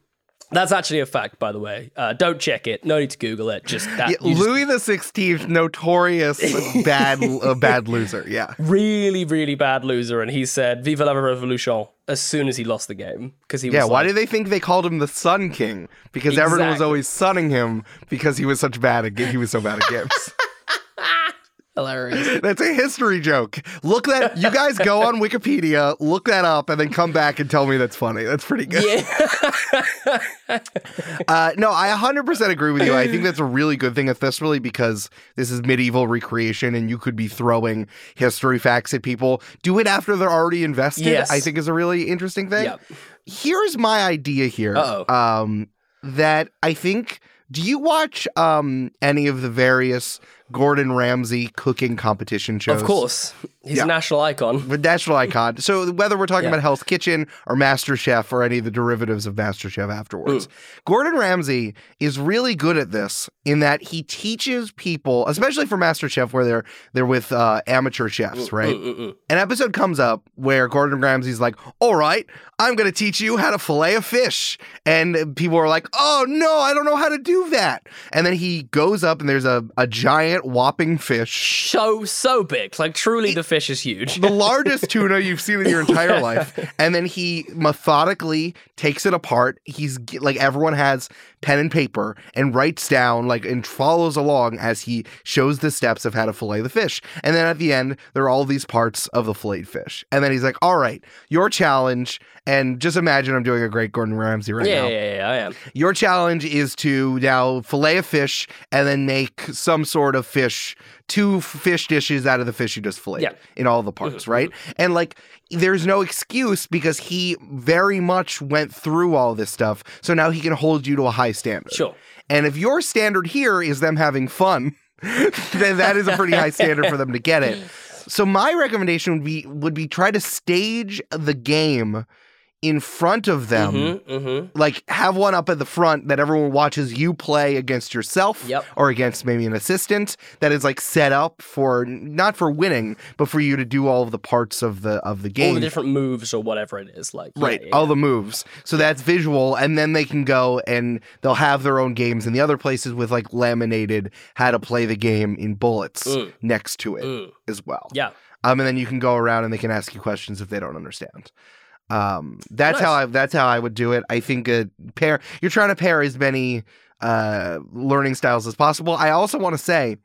That's actually a fact, by the way. Uh, don't check it. No need to Google it. Just that. Yeah, just- Louis the Sixteenth, notorious <laughs> bad uh, bad loser. Yeah. really, really bad loser, and he said "Viva la Revolution" as soon as he lost the game because he was Yeah, why like, do they think they called him the Sun King? Because everyone was always sunning him because he was such bad at he was so bad at games. <laughs> hilarious. <laughs> That's a history joke. Look that you guys go on Wikipedia, look that up, and then come back and tell me that's funny. That's pretty good. yeah, <laughs> Uh, no, I 100% agree with you. I think that's a really good thing, especially because this is medieval recreation and you could be throwing history facts at people. Do it after they're already invested, Yes. I think is a really interesting thing. Yep. Here's my idea here. Um, that I think, do you watch um, any of the various Gordon Ramsay cooking competition shows? of course. He's Yeah. a national icon. The national icon. So whether we're talking Yeah. about Hell's Kitchen or MasterChef or any of the derivatives of MasterChef afterwards, mm. Gordon Ramsay is really good at this in that he teaches people, especially for MasterChef, where they're they're with uh, amateur chefs, mm, right? Mm-mm-mm. An episode comes up where Gordon Ramsay's like, "All right, I'm going to teach you how to fillet a fish," and people are like, "Oh no, I don't know how to do that." And then he goes up and there's a a giant whopping fish So so big, like truly, the fish is huge. the <laughs> largest tuna you've seen in your entire life. And then he methodically takes it apart. He's like everyone has pen and paper and writes down like and follows along as he shows the steps of how to fillet the fish. And then at the end, there are all these parts of the filleted fish. And then he's like, "All right, your challenge." And just imagine I'm doing a great Gordon Ramsay right yeah, now. yeah, yeah, I am. Your challenge is to now fillet a fish and then make some sort of fish, two fish dishes out of the fish you just filleted Yeah. Mm-hmm, in all the parts, right? And like, there's no excuse because he very much went through all this stuff. So now he can hold you to a high standard. Sure. And if your standard here is them having fun, <laughs> then that is a pretty high standard for them to get it. <laughs> So my recommendation would be would be try to stage the game in front of them Mm-hmm, mm-hmm. like have one up at the front that everyone watches you play against yourself Yep. or against maybe an assistant that is like set up for not for winning but for you to do all of the parts of the of the game, All the different moves or whatever it is, like yeah, right yeah, all the moves so that's visual and then they can go and they'll have their own games in the other places with like laminated how to play the game in bullets Mm. next to it Mm. as well yeah. um, and then you can go around and they can ask you questions if they don't understand. Um, that's Nice. how I that's how I would do it. I think a pair you're trying to pair as many uh, learning styles as possible. I also want to say,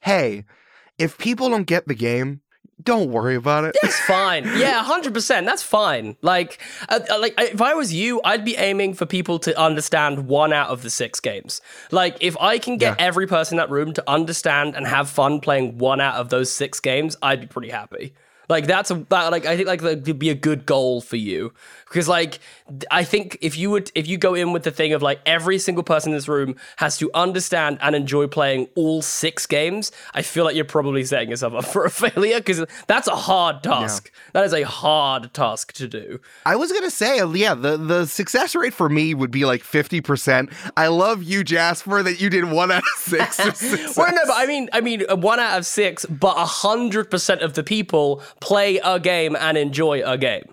hey, if people don't get the game, don't worry about it. That's fine. <laughs> Yeah, hundred percent. That's fine. Like, uh, uh, like if I was you, I'd be aiming for people to understand one out of the six games. Like, if I can get Yeah. every person in that room to understand and have fun playing one out of those six games, I'd be pretty happy. Like that's a like I think like that could be a good goal for you because like I think if you would if you go in with the thing of like every single person in this room has to understand and enjoy playing all six games, I feel like you're probably setting yourself up <laughs> for a failure because that's a hard task. That is a hard task to do. I was gonna say, uh, yeah, the the success rate for me would be like fifty percent. I love you, Jasper, that you did one out of <laughs> six. Well, no, but I mean, I mean, uh, one out of six, but a hundred percent of the people play a game and enjoy a game.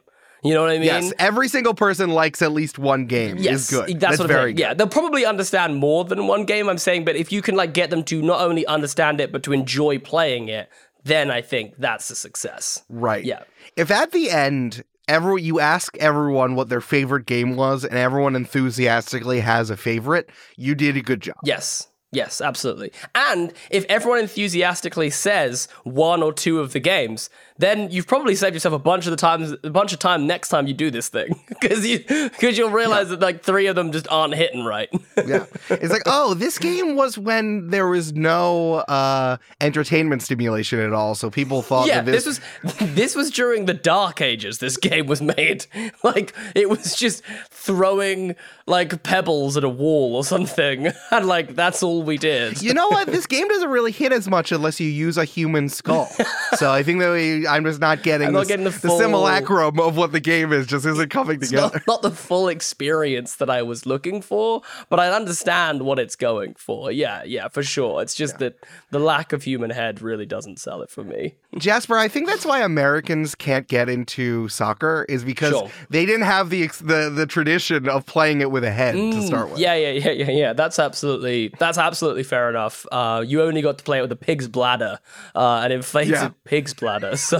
You know what I mean? yes, every single person likes at least one game. Yes, good. That's, what I'm very saying. good. Yeah, they'll probably understand more than one game. I'm saying, but if you can like get them to not only understand it but to enjoy playing it, then I think that's a success. Right. Yeah. If at the end, every you ask everyone what their favorite game was, and everyone enthusiastically has a favorite, you did a good job. Yes. Yes, absolutely. And if everyone enthusiastically says one or two of the games, then you've probably saved yourself a bunch of the times, a bunch of time next time you do this thing, <laughs> because you because you'll realize that like three of them just aren't hitting right. Yeah. It's like, oh, this game was when there was no uh, entertainment stimulation at all, so people thought yeah, that this this, was <laughs> this was during the dark ages. This game was made <laughs> like it was just throwing like pebbles at a wall or something, and like that's all we did. You know what? This game doesn't really hit as much unless you use a human skull. so I think that we, I'm just not getting, I'm not this- getting the full- simulacrum of what the game is. Just isn't coming together. not, not the full experience that I was looking for, but I understand what it's going for. Yeah, yeah, for sure. It's just that the lack of human head really doesn't sell it for me. Jasper, I think that's why Americans can't get into soccer is because Sure. they didn't have the the the tradition of playing it with a head to start with. Mm, Yeah, yeah, yeah, yeah, yeah. That's absolutely that's absolutely fair enough. Uh, you only got to play it with a pig's bladder, uh, an inflated <laughs> Yeah. pig's bladder. <laughs> So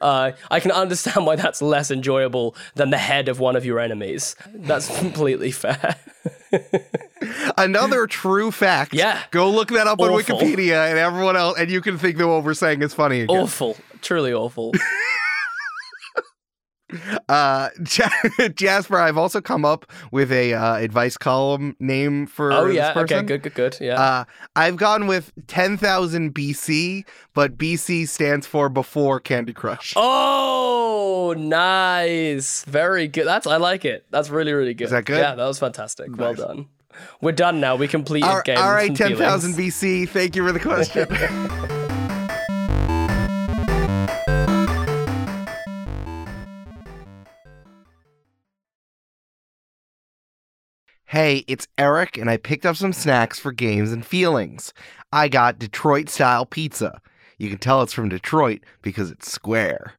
uh, I can understand why that's less enjoyable than the head of one of your enemies. That's <laughs> completely fair. Another true fact. Yeah. Go look that up on Wikipedia and everyone else, and you can think that what we're saying is funny again. awful, truly awful. <laughs> Uh, <laughs> Ja- Jasper, I've also come up with a uh, advice column name for Oh yeah, okay, good, good, good. Yeah. Uh, I've gone with 10,000 BC, but BC stands for before Candy Crush. Oh, nice. Very good. That's I like it. That's really, really good. Is that good? Yeah, that was fantastic. Well done. We're done now. We completed all, games. all right, and 10,000 feelings. BC. Thank you for the question. <laughs> Hey, it's Eric, and I picked up some snacks for games and feelings. I got Detroit style pizza. You can tell it's from Detroit because it's square.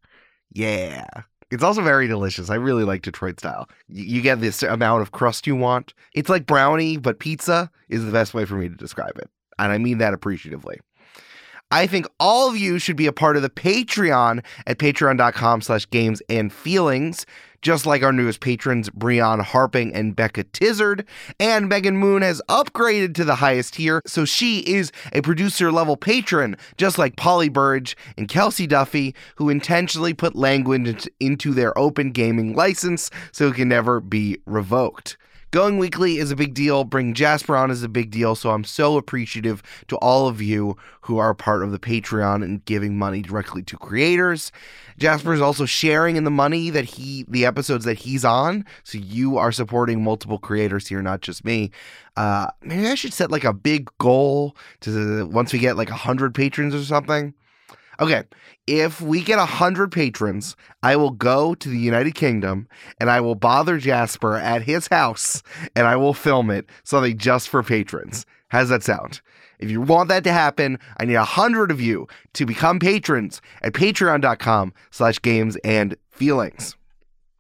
Yeah. It's also very delicious. I really like Detroit style. You get this amount of crust you want. It's like brownie, but pizza is the best way for me to describe it. And I mean that appreciatively. I think all of you should be a part of the Patreon at patreon.com slash games and feelings, just like our newest patrons, Breon Harping and Becca Tizzard. And Megan Moon has upgraded to the highest tier, so she is a producer level patron, just like Polly Burge and Kelsey Duffy, who intentionally put language into their open gaming license so it can never be revoked. Going weekly is a big deal. Bring Jasper on is a big deal. So I'm so appreciative to all of you who are part of the Patreon and giving money directly to creators. Jasper is also sharing in the money that he, the episodes that he's on. So you are supporting multiple creators here, not just me. Uh, maybe I should set like a big goal to once we get like a hundred patrons or something. Okay, if we get a hundred patrons, I will go to the United Kingdom and I will bother Jasper at his house and I will film it something just for patrons. How's that sound? If you want that to happen, I need a hundred of you to become patrons at patreon.com slash games and feelings.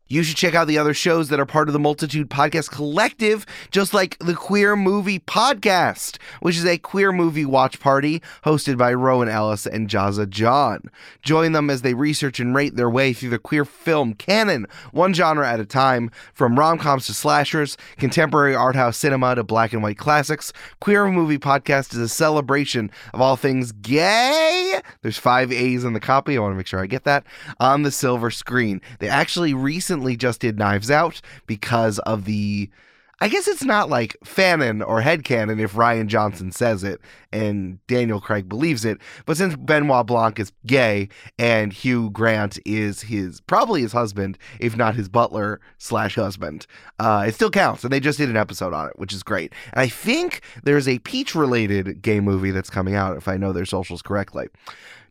You should check out the other shows that are part of the Multitude Podcast Collective, just like the Queer Movie Podcast, which is a queer movie watch party hosted by Rowan Ellis and Jazza John. Join them as they research and rate their way through the queer film canon, one genre at a time, from rom coms to slashers, contemporary art house cinema to black and white classics. Queer Movie Podcast is a celebration of all things gay. There's five A's in the copy. I want to make sure I get that on the silver screen. They actually recently just did Knives Out because of the. I guess it's not like fanon or headcanon if Rian Johnson says it and Daniel Craig believes it. But since Benoit Blanc is gay and Hugh Grant is his probably his husband, if not his butler slash husband, uh, it still counts. And they just did an episode on it, which is great. And I think there's a Peach related gay movie that's coming out, if I know their socials correctly.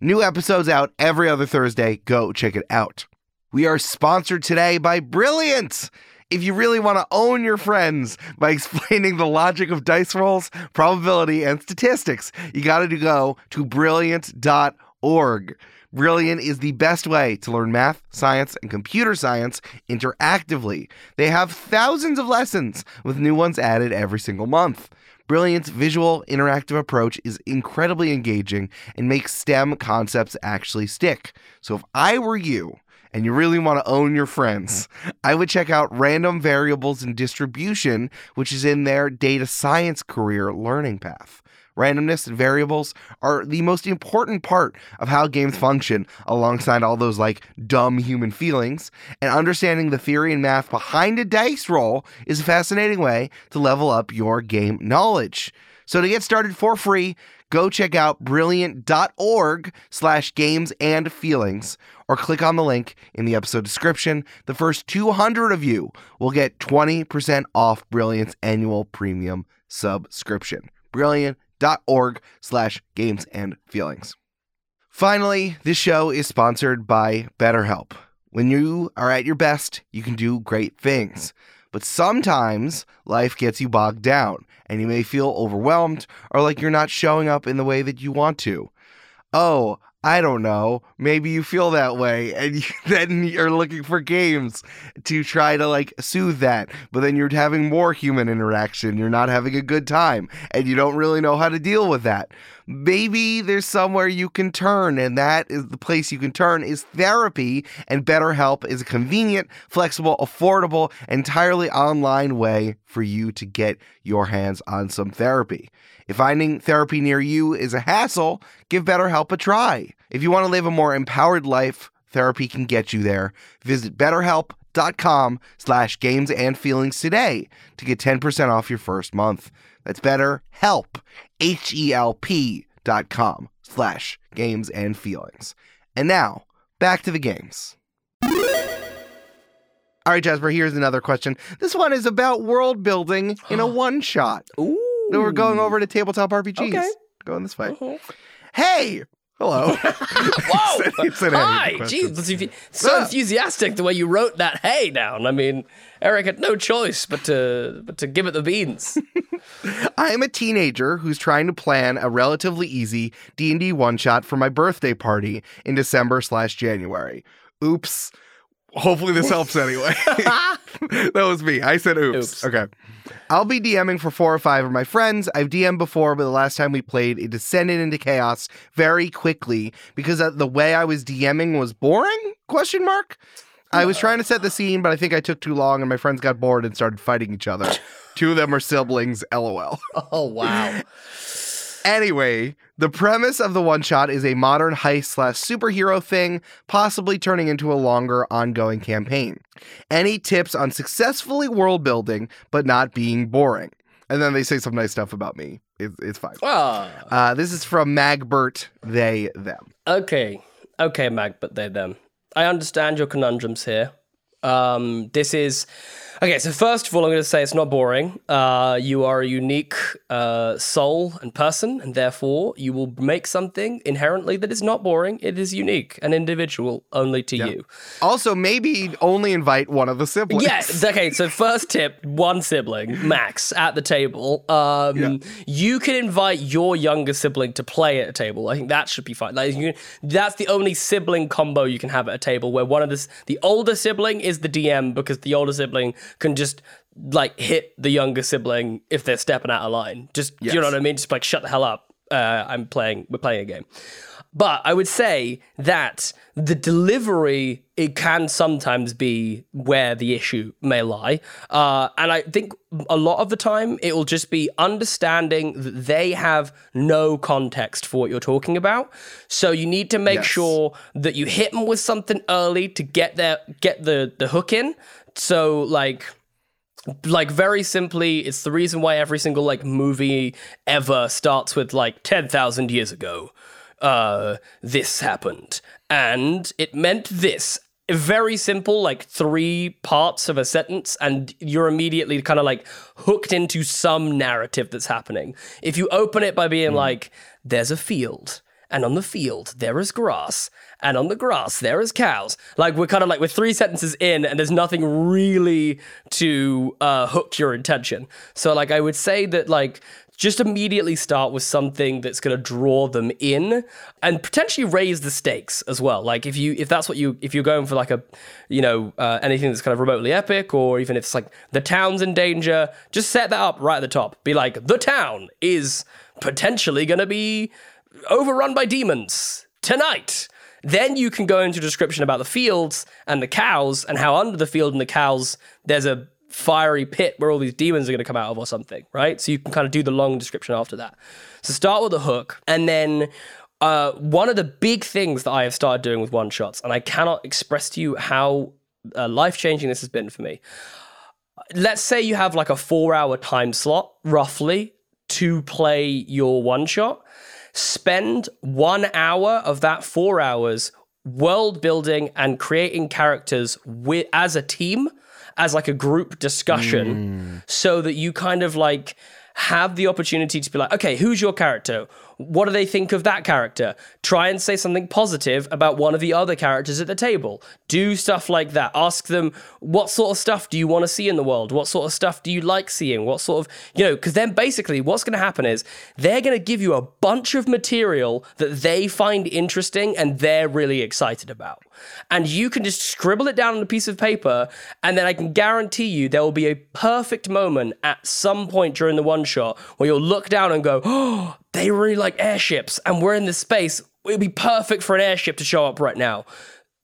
New episodes out every other Thursday. Go check it out. We are sponsored today by Brilliant. If you really want to own your friends by <laughs> explaining the logic of dice rolls, probability, and statistics, you got to go to brilliant.org. Brilliant is the best way to learn math, science, and computer science interactively. They have thousands of lessons with new ones added every single month. Brilliant's visual, interactive approach is incredibly engaging and makes STEM concepts actually stick. So if I were you, and you really want to own your friends, I would check out Random Variables and Distribution, which is in their data science career learning path. Randomness and variables are the most important part of how games function, alongside all those like dumb human feelings. And understanding the theory and math behind a dice roll is a fascinating way to level up your game knowledge. So to get started for free, go check out brilliant.org slash games and feelings or click on the link in the episode description. The first 200 of you will get 20% off Brilliant's annual premium subscription. Brilliant.org slash games and feelings. Finally, this show is sponsored by BetterHelp. When you are at your best, you can do great things. But sometimes life gets you bogged down and you may feel overwhelmed or like you're not showing up in the way that you want to. Oh, I don't know. Maybe you feel that way, and you, <laughs> then you're looking for games to try to like soothe that. But then you're having more human interaction. You're not having a good time, and you don't really know how to deal with that. Maybe there's somewhere you can turn, and that is the place you can turn is therapy. And BetterHelp is a convenient, flexible, affordable, entirely online way for you to get your hands on some therapy. If finding therapy near you is a hassle, give BetterHelp a try. If you want to live a more empowered life, therapy can get you there. Visit betterhelp.com slash games and feelings today to get 10% off your first month. That's better. H-E-L-P H E L P dot com slash games and feelings. And now, back to the games. All right, Jasper, here's another question. This one is about world building in a <gasps> one shot. Ooh. We're going over to tabletop RPGs. Okay. Going this way. Uh-huh. Hey, hello. <laughs> Whoa! It's an Hi! Jeez, that's enthu- so Ah. enthusiastic the way you wrote that "hey" down. I mean, Eric had no choice but to but to give it the beans. <laughs> I am a teenager who's trying to plan a relatively easy D and D one shot for my birthday party in December slash January. Oops. Hopefully this helps <laughs> anyway. <laughs> that was me. I said oops. Oops. Okay. I'll be DMing for four or five of my friends. I've DM'd before, but the last time we played, it descended into chaos very quickly because the way I was DMing was boring? Question mark. I was trying to set the scene, but I think I took too long, and my friends got bored and started fighting each other. <laughs> Two of them are siblings. LOL. oh wow! Anyway, the premise of the one shot is a modern heist slash superhero thing, possibly turning into a longer ongoing campaign. Any tips on successfully world building but not being boring? And then they say some nice stuff about me. It's, it's fine. Ah, Uh, this is from Magbert, they, them. okay, okay, Magbert, they them. I understand your conundrums here. Um, this is okay. So first of all, I'm going to say it's not boring. Uh, you are a unique uh, soul and person, and therefore you will make something inherently that is not boring. It is unique and individual only to you. Also, maybe only invite one of the siblings. Yeah. <laughs> Okay. So first tip: one sibling max at the table. Um, Yeah. you can invite your younger sibling to play at a table. I think that should be fine. Like you, that's the only sibling combo you can have at a table where one of the the older sibling is the DM because the older sibling can just like hit the younger sibling if they're stepping out of line. Just you know what I mean? Just like shut the hell up. Uh, I'm playing. We're playing a game. But I would say that the delivery it can sometimes be where the issue may lie, uh, and I think a lot of the time it will just be understanding that they have no context for what you're talking about. So you need to make Yes. sure that you hit them with something early to get their get the the hook in. So like like very simply it's the reason why every single like movie ever starts with like 10,000 years ago uh this happened. And it meant this. Very simple like three parts of a sentence and you're immediately kind of like hooked into some narrative that's happening. If you open it by being like there's a field and on the field there is grass and on the grass there is cows like we're kind of like we're three sentences in and there's nothing really to uh, hook your attention so like i would say that like just immediately start with something that's going to draw them in and potentially raise the stakes as well like if you if that's what you if you're going for like a you know uh, anything that's kind of remotely epic or even if it's like the town's in danger just set that up right at the top be like the town is potentially going to be overrun by demons tonight. Then you can go into description about the fields and the cows and how under the field and the cows there's a fiery pit where all these demons are going to come out of or something, right? So you can kind of do the long description after that. So start with a hook and then uh, one of the big things that I have started doing with one shots, and I cannot express to you how uh, life changing this has been for me. Let's say you have like a four hour time slot, roughly, to play your one shot spend one hour of that four hours world building and creating characters with as a team as like a group discussion mm. so that you kind of like have the opportunity to be like okay who's your character what do they think of that character? Try and say something positive about one of the other characters at the table. Do stuff like that. Ask them, what sort of stuff do you want to see in the world? What sort of stuff do you like seeing? What sort of, you know, because then basically what's going to happen is they're going to give you a bunch of material that they find interesting and they're really excited about. And you can just scribble it down on a piece of paper, and then I can guarantee you there will be a perfect moment at some point during the one shot where you'll look down and go, oh, they really like airships, and we're in this space. It'd be perfect for an airship to show up right now.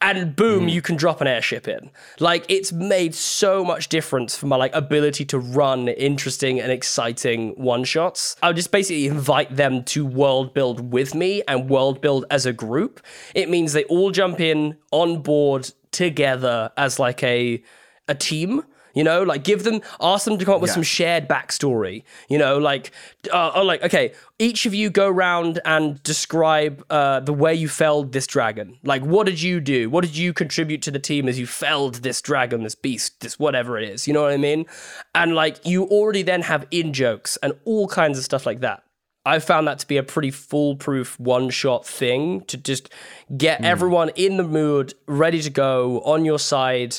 And boom, mm. you can drop an airship in. Like it's made so much difference for my like ability to run interesting and exciting one shots. I would just basically invite them to world build with me and world build as a group. It means they all jump in on board together as like a a team you know, like give them, ask them to come up with Yeah. some shared backstory. You know, like, uh, oh, like okay, each of you go round and describe uh, the way you felled this dragon. Like, what did you do? What did you contribute to the team as you felled this dragon, this beast, this whatever it is? You know what I mean? And like, you already then have in jokes and all kinds of stuff like that. I found that to be a pretty foolproof one shot thing to just get everyone in the mood, ready to go on your side.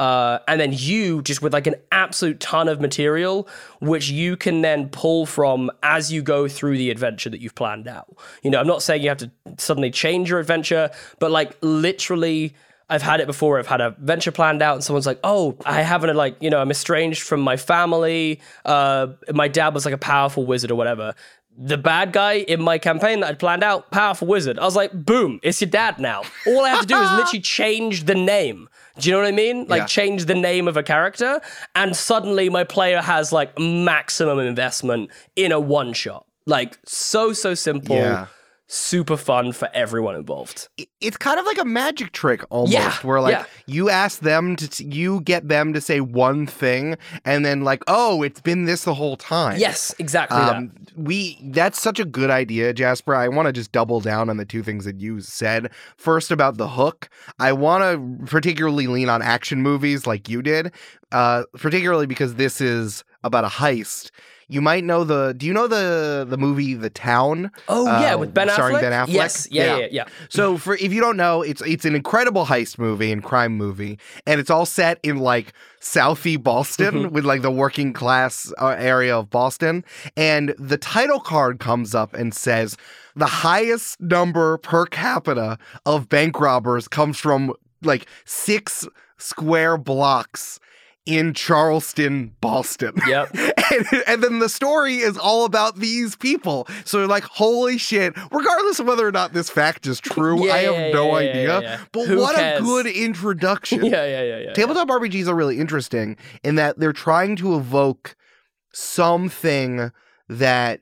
Uh, and then you just with like an absolute ton of material, which you can then pull from as you go through the adventure that you've planned out. You know, I'm not saying you have to suddenly change your adventure, but like literally, I've had it before. I've had a venture planned out, and someone's like, "Oh, I haven't like you know, I'm estranged from my family. Uh, my dad was like a powerful wizard or whatever." The bad guy in my campaign that I'd planned out, powerful wizard. I was like, boom, it's your dad now. All I have to do is <laughs> literally change the name. Do you know what I mean? Like Yeah. change the name of a character, and suddenly my player has like maximum investment in a one shot. Like so so simple, Yeah. Super fun for everyone involved. it's kind of like a magic trick almost Yeah, where like yeah. you ask them to you get them to say one thing and then like oh it's been this the whole time. Yes, exactly um, we that's such a good idea jasper. I want to just double down on the two things that you said. First about the hook. I want to particularly lean on action movies like you did uh, particularly because this is about a heist you might know the do you know the the movie the town Oh yeah, uh, with Ben starring Affleck. Ben Affleck? Yes, yeah, Yeah. yeah, yeah. so for if you don't know, it's it's an incredible heist movie and crime movie, and it's all set in like Southie Boston Mm-hmm. with like the working class uh, area of Boston, and the title card comes up and says the highest number per capita of bank robbers comes from like six square blocks in Charlestown, Boston. Yep. <laughs> and, and then the story is all about these people. So like, holy shit, regardless of whether or not this fact is true, Yeah, I have yeah, no yeah, idea. But Who what cares? a good <laughs> introduction. Yeah, yeah, yeah, yeah. Tabletop RPGs are really interesting in that they're trying to evoke something that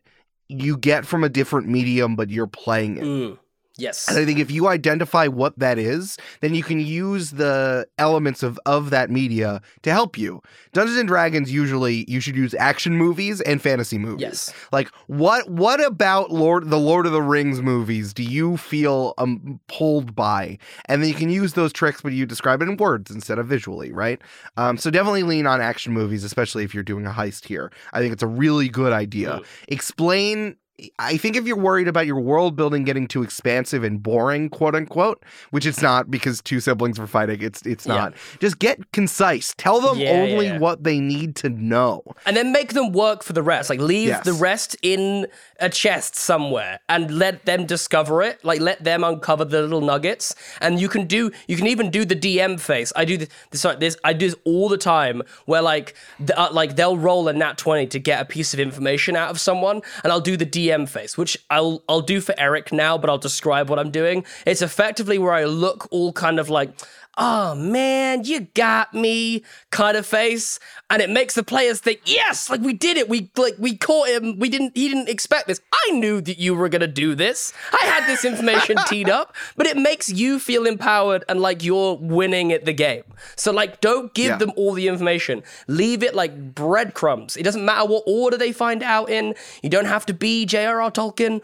you get from a different medium, but you're playing it. Mm, yes. And I think if you identify what that is, then you can use the elements of, of that media to help you. Dungeons and Dragons usually you should use action movies and fantasy movies. Yes. Like what what about Lord the Lord of the Rings movies do you feel um, pulled by? And then you can use those tricks, but you describe it in words instead of visually, right? Um, so definitely lean on action movies, especially if you're doing a heist here. I think it's a really good idea. Mm. Explain. I think if you're worried about your world building getting too expansive and boring, quote unquote, which it's not because two siblings were fighting, it's it's Yeah. not. Just get concise. Tell them Yeah, only yeah. what they need to know. and then make them work for the rest. Like leave Yes. the rest in a chest somewhere and let them discover it. Like let them uncover the little nuggets. And you can do you can even do the DM face. I do this, this this I do this all the time where like the, uh, like they'll roll a nat 20 to get a piece of information out of someone and I'll do the DM face, which I'll I'll do for Eric now, but I'll describe what I'm doing. It's effectively where I look all kind of like oh man, you got me kind of face. And it makes the players think, yes, like we did it. We like we caught him. We didn't he didn't expect this. I knew that you were gonna do this. I had this information <laughs> teed up, but it makes you feel empowered and like you're winning at the game. So like don't give Yeah. them all the information. Leave it like breadcrumbs. It doesn't matter what order they find out in. You don't have to be J.R.R. Tolkien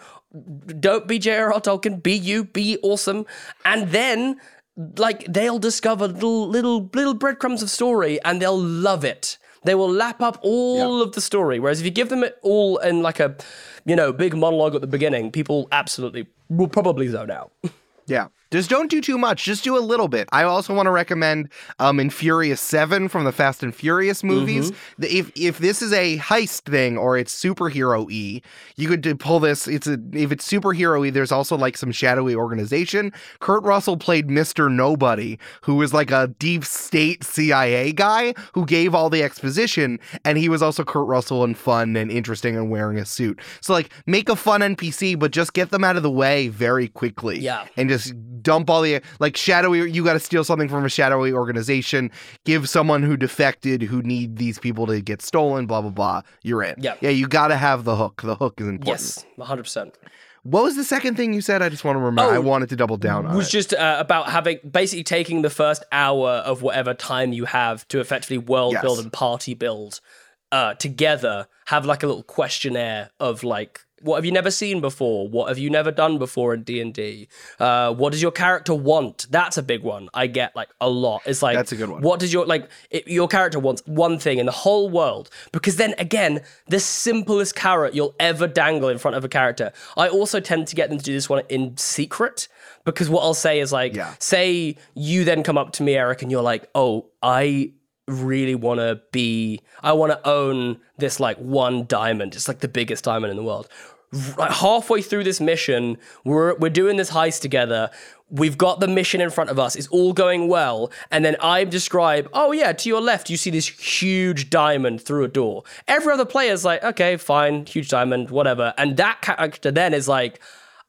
don't be J.R.R. Tolkien. Be you. Be awesome. And then, like, they'll discover little, little, little breadcrumbs of story, and they'll love it. They will lap up all of the story. Whereas if you give them it all in like a, you know, big monologue at the beginning, people absolutely will probably zone out. <laughs> Yeah. Just don't do too much. Just do a little bit. I also want to recommend um in Furious 7 from the Fast and Furious movies. The- If if this is a heist thing or it's superhero y, you could pull this. It's a if it's superhero y, there's also like some shadowy organization. Kurt Russell played Mr. Nobody, who was like a deep state CIA guy who gave all the exposition, and he was also Kurt Russell and fun and interesting and wearing a suit. So like make a fun NPC, but just get them out of the way very quickly Yeah. and just dump all the like shadowy you got to steal something from a shadowy organization give someone who defected who need these people to get stolen blah blah blah you're in Yeah. yeah you got to have the hook the hook is important Yes, 100%. what was the second thing you said i just want to remember Oh, i wanted to double down on It was it just uh, about having basically taking the first hour of whatever time you have to effectively world Yes. build and party build uh, together. Have like a little questionnaire of like, what have you never seen before? What have you never done before in D and D? Uh, What does your character want? That's a big one. I get like a lot. It's like That's a good one. What does your like it, your character wants one thing in the whole world? Because then again, the simplest carrot you'll ever dangle in front of a character. I also tend to get them to do this one in secret because what I'll say is like, Yeah. say you then come up to me, Eric, and you're like, oh, I really want to be, I want to own this like one diamond. It's like the biggest diamond in the world. Like halfway through this mission, we're we're doing this heist together. We've got the mission in front of us. It's all going well, and then I describe, oh yeah, to your left, you see this huge diamond through a door. Every other player is like, okay, fine, huge diamond, whatever. And that character then is like,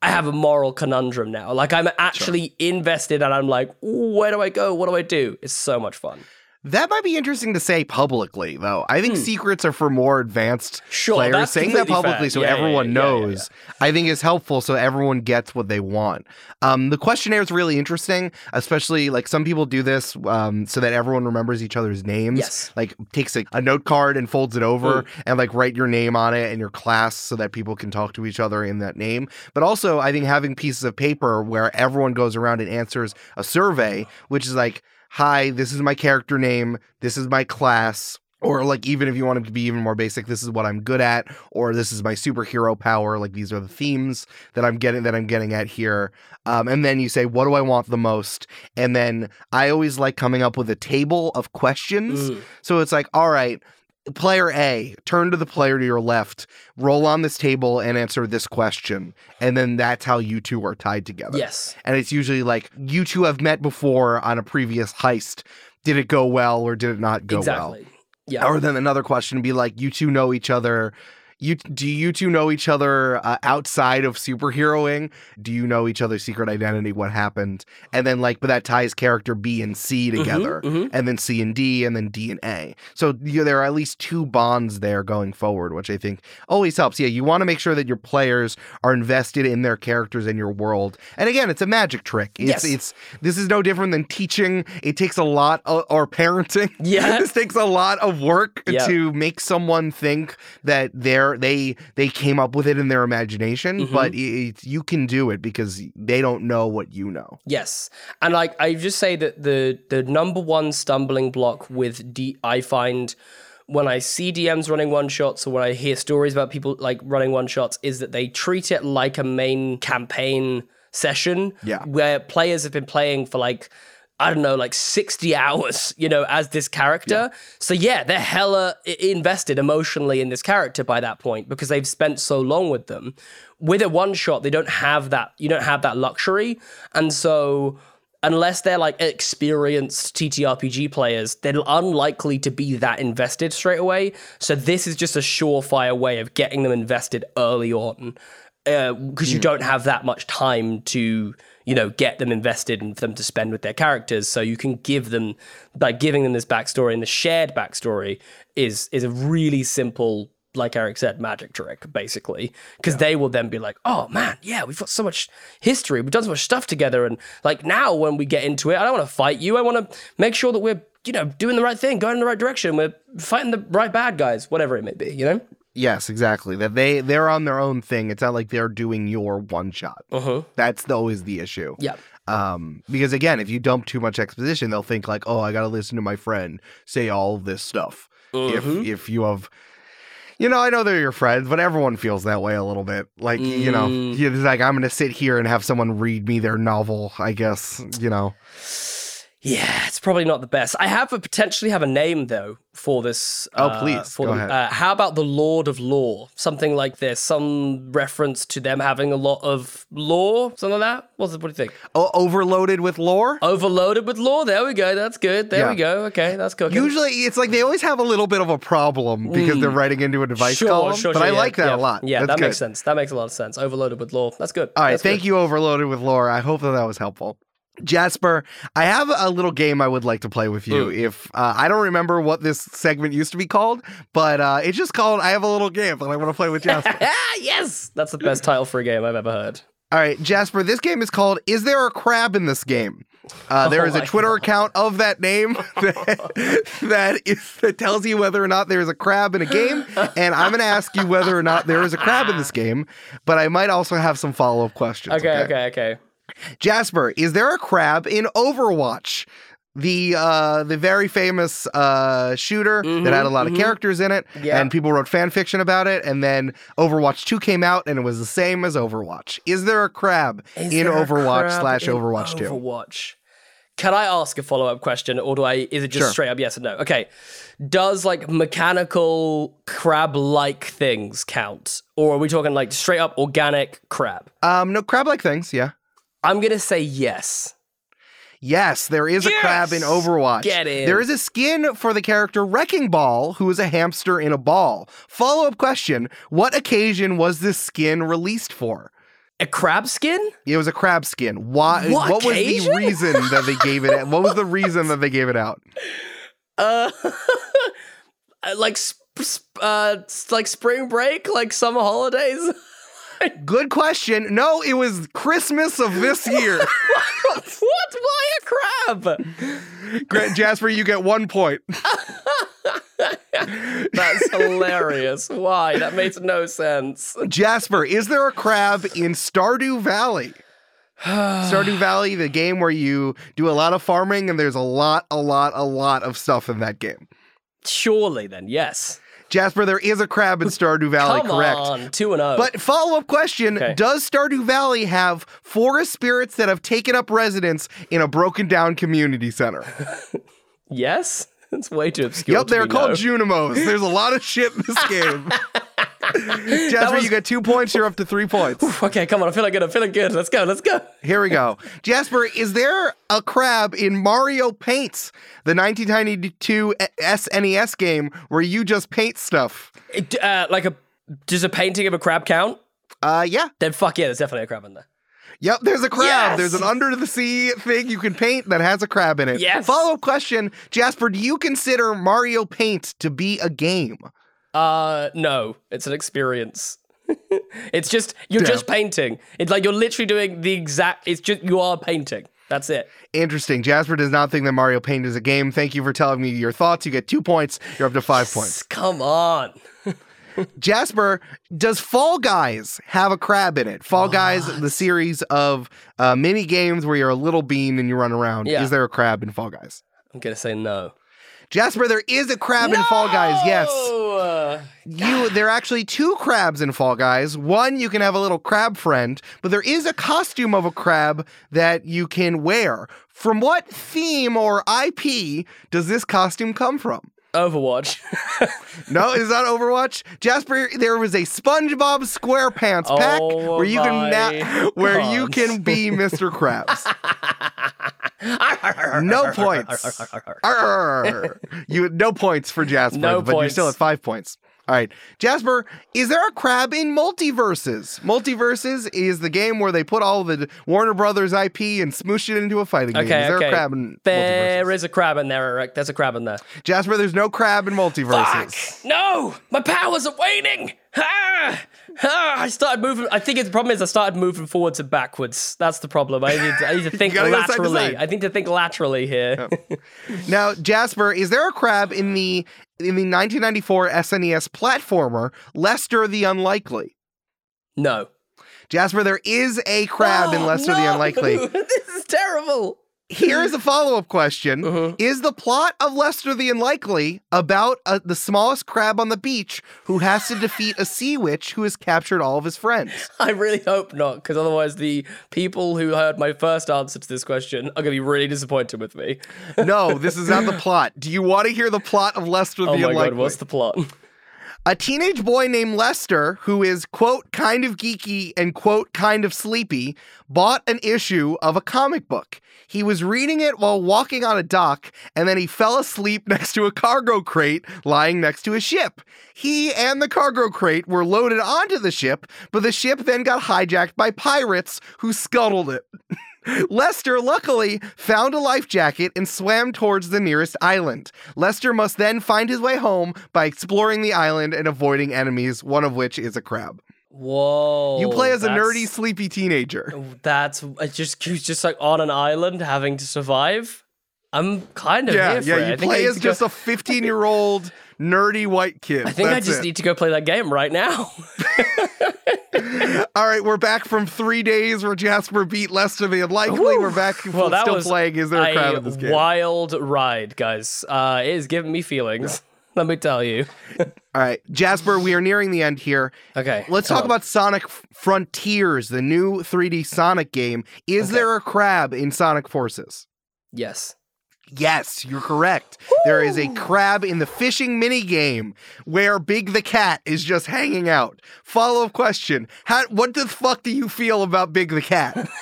I have a moral conundrum now. Like I'm actually invested and I'm like, where do I go? What do I do? It's so much fun. That might be interesting to say publicly though i think secrets are for more advanced Hmm. Sure, players saying that publicly fair. so Yeah, everyone yeah, yeah, yeah, knows i think is helpful so everyone gets what they want um, the questionnaire is really interesting especially like some people do this um, so that everyone remembers each other's names Yes. like takes a, a note card and folds it over and like write your name on it and your class so that people can talk to each other in that name but also i think having pieces of paper where everyone goes around and answers a survey which is like hi this is my character name this is my class or like even if you want it to be even more basic this is what i'm good at or this is my superhero power like these are the themes that i'm getting that i'm getting at here. Um, and then you say what do i want the most? And then i always like coming up with a table of questions. Mm. so it's like all right player a turn to the player to your left roll on this table and answer this question and then that's how you two are tied together Yes. and it's usually like you two have met before on a previous heist did it go well or did it not go well exactly. Yeah. or then another question would be like, you two know each other. You do you two know each other uh, outside of superheroing? Do you know each other's secret identity? What happened? And then like, but that ties character B and C together, mhm. and then C and D, and then D and A. So you there are at least two bonds there going forward, which I think always helps. Yeah, you want to make sure that your players are invested in their characters and your world. And again, it's a magic trick. It's Yes. it's this is no different than teaching. It takes a lot of, or parenting. <laughs> Yeah. this takes a lot of work Yeah. to make someone think that they're they they came up with it in their imagination, Mhm. but it, you can do it because they don't know what you know. Yes, and like I just say that the the number one stumbling block with D, I find when I see DMs running one shots or when I hear stories about people like running one shots is that they treat it like a main campaign session. Yeah. where players have been playing for like. I don't know, like 60 hours, you know, as this character. So, yeah, they're hella invested emotionally in this character by that point because they've spent so long with them. With a one shot, they don't have that, you don't have that luxury. And so, unless they're like experienced TTRPG players, they're unlikely to be that invested straight away. So, this is just a surefire way of getting them invested early on uh, because you hmm. don't have that much time to you know get them invested and for them to spend with their characters. So you can give them like giving them this backstory and the shared backstory is is a really simple like eric said magic trick basically. Because they will then be like oh man yeah we've got so much history. We've done so much stuff together. And like now when we get into it i don't want to fight you. I want to make sure that we're you know doing the right thing going in the right direction. We're fighting the right bad guys whatever it may be you know Yes, exactly. That they they're on their own thing. It's not like they're doing your one shot. uh-huh That's always the issue. yeah Um, because again, if you dump too much exposition, they'll think like, "Oh, I got to listen to my friend say all of this stuff." if Mhm. if you have you know, I know they're your friends, but everyone feels that way a little bit. Like, you know, Mm. it's like I'm going to sit here and have someone read me their novel, I guess, you know. Yeah, it's probably not the best. I have a potentially have a name though for this. Oh, uh, please, for go them. ahead. Uh, how about the Lord of Law? Something like this. Some reference to them having a lot of lore. Something like that. What's what do you think? Overloaded with lore. Overloaded with lore. There we go. That's good. There Yeah. we go. Okay, that's cooking. Usually, it's like they always have a little bit of a problem because they're writing into a device Mm. sure, column. sure, but I yeah, like that yeah. a lot. Yeah, That's that good. makes sense. That makes a lot of sense. Overloaded with lore. That's good. All right, That's thank good. you, Overloaded with Lore. I hope that that was helpful. Jasper, I have a little game I would like to play with you. Mm. If uh, I don't remember what this segment used to be called, but uh, it's just called "I have a little game that I want to play with Jasper." <laughs> Yes, that's the best title for a game I've ever heard. All right, Jasper, this game is called "Is There a Crab in This Game?" Uh, there Oh is a Twitter God. account of that name <laughs> that, that, is, that tells you whether or not there is a crab in a game, and I'm going to ask you whether or not there is a crab in this game. But I might also have some follow up questions. Okay, okay, okay. Jasper, is there a crab in Overwatch? The uh the very famous uh shooter that had a lot of mhm. characters in it Yeah. and people wrote fan fiction about it and then Overwatch 2 came out and it was the same as Overwatch. Is there a crab Is in Overwatch crab slash in Overwatch 2? Overwatch. Can I ask a follow up question, or do I? Is it just Sure. straight up yes or no? Okay. Does like mechanical crab like things count, or are we talking like straight up organic crab? Um no crab like things, yeah. I'm gonna say yes. Yes, there is a crab in Overwatch. Get in. There is a skin for the character Wrecking Ball, who is a hamster in a ball. Follow up question What occasion was this skin released for? A crab skin? It was a crab skin. Why? What what was the reason that they gave it? Out? What was the reason that they gave it out? <laughs> Uh, <laughs> like uh, like spring break, like summer holidays. <laughs> <laughs> Good question. No, it was Christmas of this <laughs> year. what? Why a crab? Grant Jasper, you get one point. <laughs> That's hilarious. Why? That makes no sense. Jasper, is there a crab in Stardew Valley? <sighs> Stardew Valley, the game where you do a lot of farming and there's a lot, a lot, a lot of stuff in that game. Surely then, yes. Jasper, there is a crab in Stardew Valley, Come correct? on, two and oh. But follow up question Okay. Does Stardew Valley have forest spirits that have taken up residence in a broken down community center? <laughs> yes, it's way too obscure. yep, to they're called. Junimos. There's a lot of shit in this <laughs> game. <laughs> Jasper, was- you got two points. You're up to three points. Okay, come on. I'm feeling good. I'm feeling good. Let's go. Let's go. Here we go. Jasper, is there a crab in Mario Paints, the 1992 SNES game where you just paint stuff? It- uh, like a does a painting of a crab count? Uh, yeah. Then fuck yeah, there's definitely a crab in there. Yep, there's a crab. Yes! There's an under the sea thing you can paint that has a crab in it. Yes! Follow up question Jasper, do you consider Mario Paint to be a game? Uh, no, it's an experience. <laughs> it's just you're just painting. It's like you're literally doing the exact. It's just you are painting. That's it. Interesting. Jasper does not think that Mario Paint is a game. Thank you for telling me your thoughts. You get two points. You're up to five points. Come on. <laughs> Jasper, does Fall Guys have a crab in it? Fall Guys, the series of uh, mini games where you're a little bean and you run around. Yeah. Is there a crab in Fall Guys? I'm gonna say no. Jasper, there is a crab in Fall Guys. Yes. No! You there are actually two crabs in Fall Guys. One you can have a little crab friend, but there is a costume of a crab that you can wear. From what theme or IP does this costume come from? Overwatch. <laughs> No, it's not Overwatch. Jasper, there was a SpongeBob SquarePants oh, pack Oh where you can na- where you can be <laughs> Mr. Krabs. No points. <laughs> You no points for Jasper, No but you're still at points. five points. All right, Jasper, is there a crab in MultiVersus? MultiVersus is the game where they put all the Warner Brothers IP and smoosh it into a fighting game. Okay, Is there okay. a crab in There is a crab in there, Eric. There's a crab in there. Jasper, there's no crab in MultiVersus. Fuck! No! My powers are waning! Ah! Ah! I started moving. I think the problem is I started moving forwards and backwards. That's the problem. I need to, I need to <laughs> think side laterally. side. I need to think laterally here. Now, Jasper, is there a crab in the in the 1994 SNES platformer Lester the Unlikely? no. Jasper, there is a crab in Oh, Lester the! Unlikely. <laughs> this is terrible. Here's a follow up question Mhm. Is the plot of Lester the Unlikely about uh, the smallest crab on the beach who has to defeat a sea witch who has captured all of his friends? <laughs> I really hope not, because otherwise the people who heard my first answer to this question are going to be really disappointed with me. <laughs> No, this is not the <laughs> plot. Do you want to hear the plot of Lester Oh the my Unlikely? god, what's the plot? A teenage boy named Lester, who is, quote, kind of geeky and, quote, kind of sleepy, bought an issue of a comic book. He was reading it while walking on a dock, and then he fell asleep <laughs> next to a cargo crate lying next to a ship. He and the cargo crate were loaded onto the ship, but the ship then got hijacked by pirates who scuttled it. <laughs> Lester luckily found a life jacket and swam towards the nearest island. Lester must then find his way home by exploring the island and avoiding enemies, one of which is a crab. Whoa. you play as a nerdy, sleepy teenager. That's just he's just like on an island having to survive. I'm kind of Yeah, here for yeah. it. I You I play as to go- just a 15 year old nerdy white kid. I think I just it. need to go play that game right now. <laughs> All right, we're back from three days where Jasper beat Lester the Unlikely. Woo. We're back well, that still was playing. Is there a crab in this game? wild ride, guys. Uh, it is giving me feelings. Let me tell you. All right, Jasper, we are nearing the end here. Okay, Let's talk on. about Sonic Frontiers, the new 3D Sonic game. Is Okay. there a crab in Sonic Forces? Yes. Yes, you're correct. There is a crab in the fishing mini game where Big the Cat is just hanging out. Follow up question: How? What the fuck do you feel about Big the Cat? <laughs>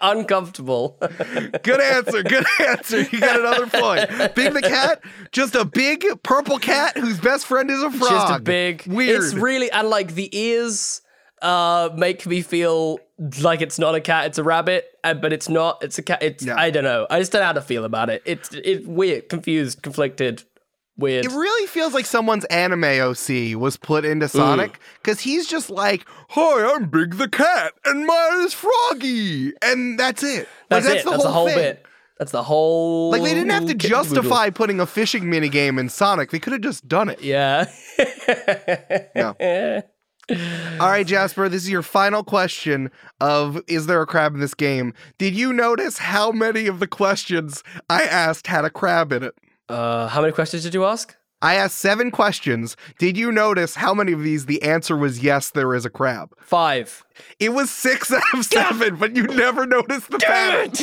Uncomfortable. <laughs> Good answer. Good answer. You got another point. Big the Cat, just a big purple cat whose best friend is a frog. Just a big. weird. It's really and like the ears uh make me feel like it's not a cat, it's a rabbit, uh, but it's not. It's a cat. It's Yeah. I don't know. I just don't know how to feel about it. It's it weird, confused, conflicted, weird. It really feels like someone's anime OC was put into Sonic because he's just like, "Hi, I'm Big the Cat, and mine is Froggy," and that's it. Like, that's, it. the that's the whole thing. bit. That's the whole. Like they didn't have to kit and caboodle. justify putting a fishing minigame in Sonic. They could have just done it. Yeah. <laughs> yeah. <laughs> All right, Jasper, this is your final question of is there a crab in this game? Did you notice how many of the questions I asked had a crab in it? Uh, how many questions did you ask? I asked 7 questions. Did you notice how many of these the answer was yes, there is a crab? Five. It was 6 out of 7, but you never noticed the pattern. <laughs>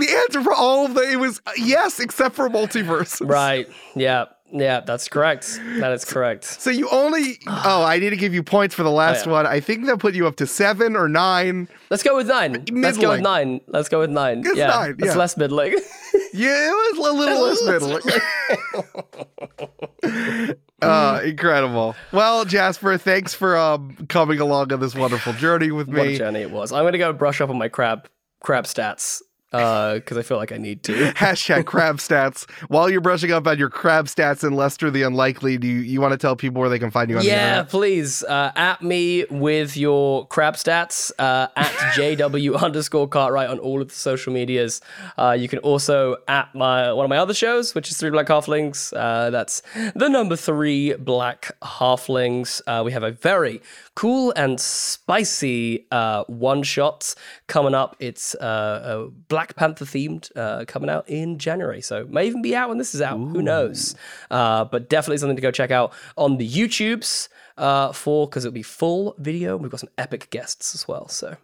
the answer for all of them it was yes except for MultiVersus. right. Yeah. Yeah. That's correct. That is correct. So you only oh, I need to give you points for the last yeah. one. I think that put you up to seven or nine. Let's go with nine. Let's go with nine. Let's go with nine. It's yeah. nine, It's yeah. less middling. <laughs> Yeah, it was a little less middling. <laughs> uh, incredible. Well, Jasper, thanks for um, coming along on this wonderful journey with me. what a journey it was. I'm gonna go brush up on my crab crab stats. Uh, because I feel like I need to. <laughs> Hashtag crab stats. While you're brushing up on your crab stats and Lester the Unlikely, do you, you want to tell people where they can find you on the Yeah, please. Uh, at me with your crab stats uh, at <laughs> JW underscore Cartwright on all of the social medias. Uh, you can also at my one of my other shows, which is Three Black Halflings. Uh, that's the number three Black Halflings. Uh, we have a very cool and spicy uh, one shots coming up. It's uh, a Black Panther themed uh, coming out in January. So may even be out when this is out. Who knows? Uh, but definitely something to go check out on the YouTubes uh, for because it'll be full video. We've got some epic guests as well. So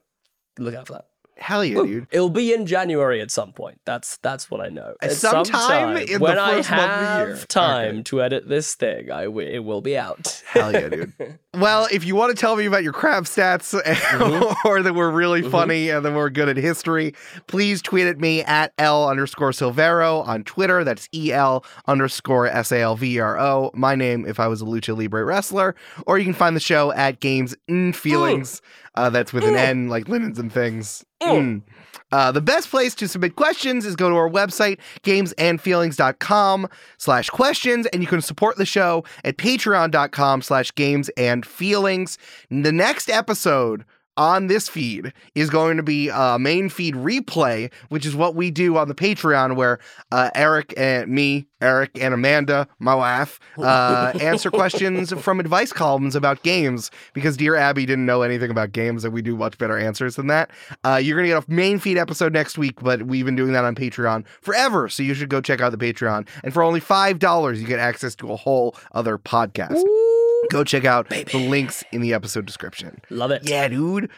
look out for that. Hell yeah, dude. It'll be in January at some point. That's that's what I know. At some sometime time, in the when I first month of the have year. time Okay. to edit this thing, I w- it will be out. Hell yeah, dude. <laughs> Well, if you want to tell me about your crab stats mm-hmm. <laughs> or that we're really mm-hmm. funny and that we're good at history, please tweet at me at L underscore Silvero on Twitter. That's E L underscore S A L V R O. My name, if I was a Lucha Libre wrestler. Or you can find the show at Games in Feelings. Uh, that's with an N, like linens and things. Mm. Uh, the best place to submit questions is go to our website, gamesandfeelings.com slash questions, and you can support the show at patreon.com slash games and feelings. The next episode on this feed is going to be a main feed replay, which is what we do on the Patreon, where uh, Eric and me, Eric and Amanda, my wife, uh, <laughs> answer questions from advice columns about games because dear Abby didn't know anything about games, and we do much better answers than that. Uh, you're going to get a main feed episode next week, but we've been doing that on Patreon forever, so you should go check out the Patreon. And for only $5, you get access to a whole other podcast. Go check out the links in the episode description. Love it. Yeah, dude.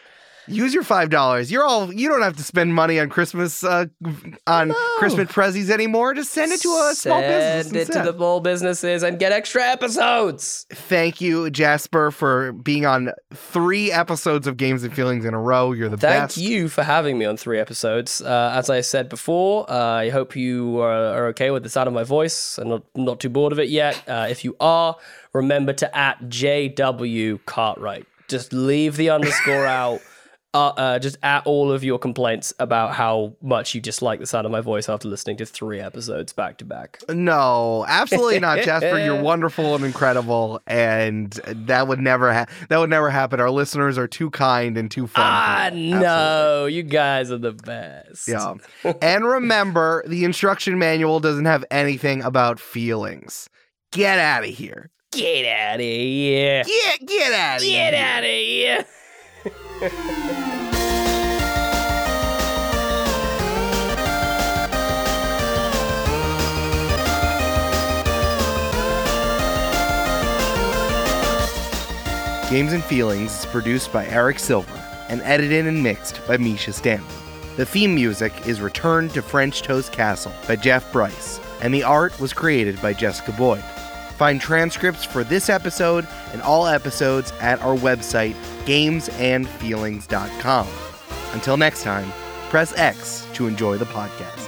Use your five dollars. You're all. You don't have to spend money on Christmas uh, on Christmas prezzies anymore. Just send it to a small business. Send it to the small businesses and get extra episodes. Thank you, Jasper, for being on three episodes of Games and Feelings in a row. You're the Thank best. Thank you for having me on three episodes. Uh, as I said before, uh, I hope you are, are okay with the sound of my voice and not, not too bored of it yet. Uh, if you are, remember to at JW Cartwright. Just leave the underscore <laughs> out. Uh, uh, just at all of your complaints about how much you dislike the sound of my voice after listening to three episodes back to back. No, absolutely not, Jasper. You're <laughs> wonderful and incredible, and that would never ha- that would never happen. Our listeners are too kind and too fun. Ah, no, you guys are the best. Yeah. and remember, the instruction manual doesn't have anything about feelings. Get out of here. Get out of here. Get get out of Get here. out of here. Games and Feelings is produced by Eric Silver and edited and mixed by Mischa Stanton. The theme music is Return to French Toast Castle by Jeff Brice, and the art was created by Jessica Boyd. Find transcripts for this episode and all episodes at our website, gamesandfeelings.com. Until next time, press X to enjoy the podcast.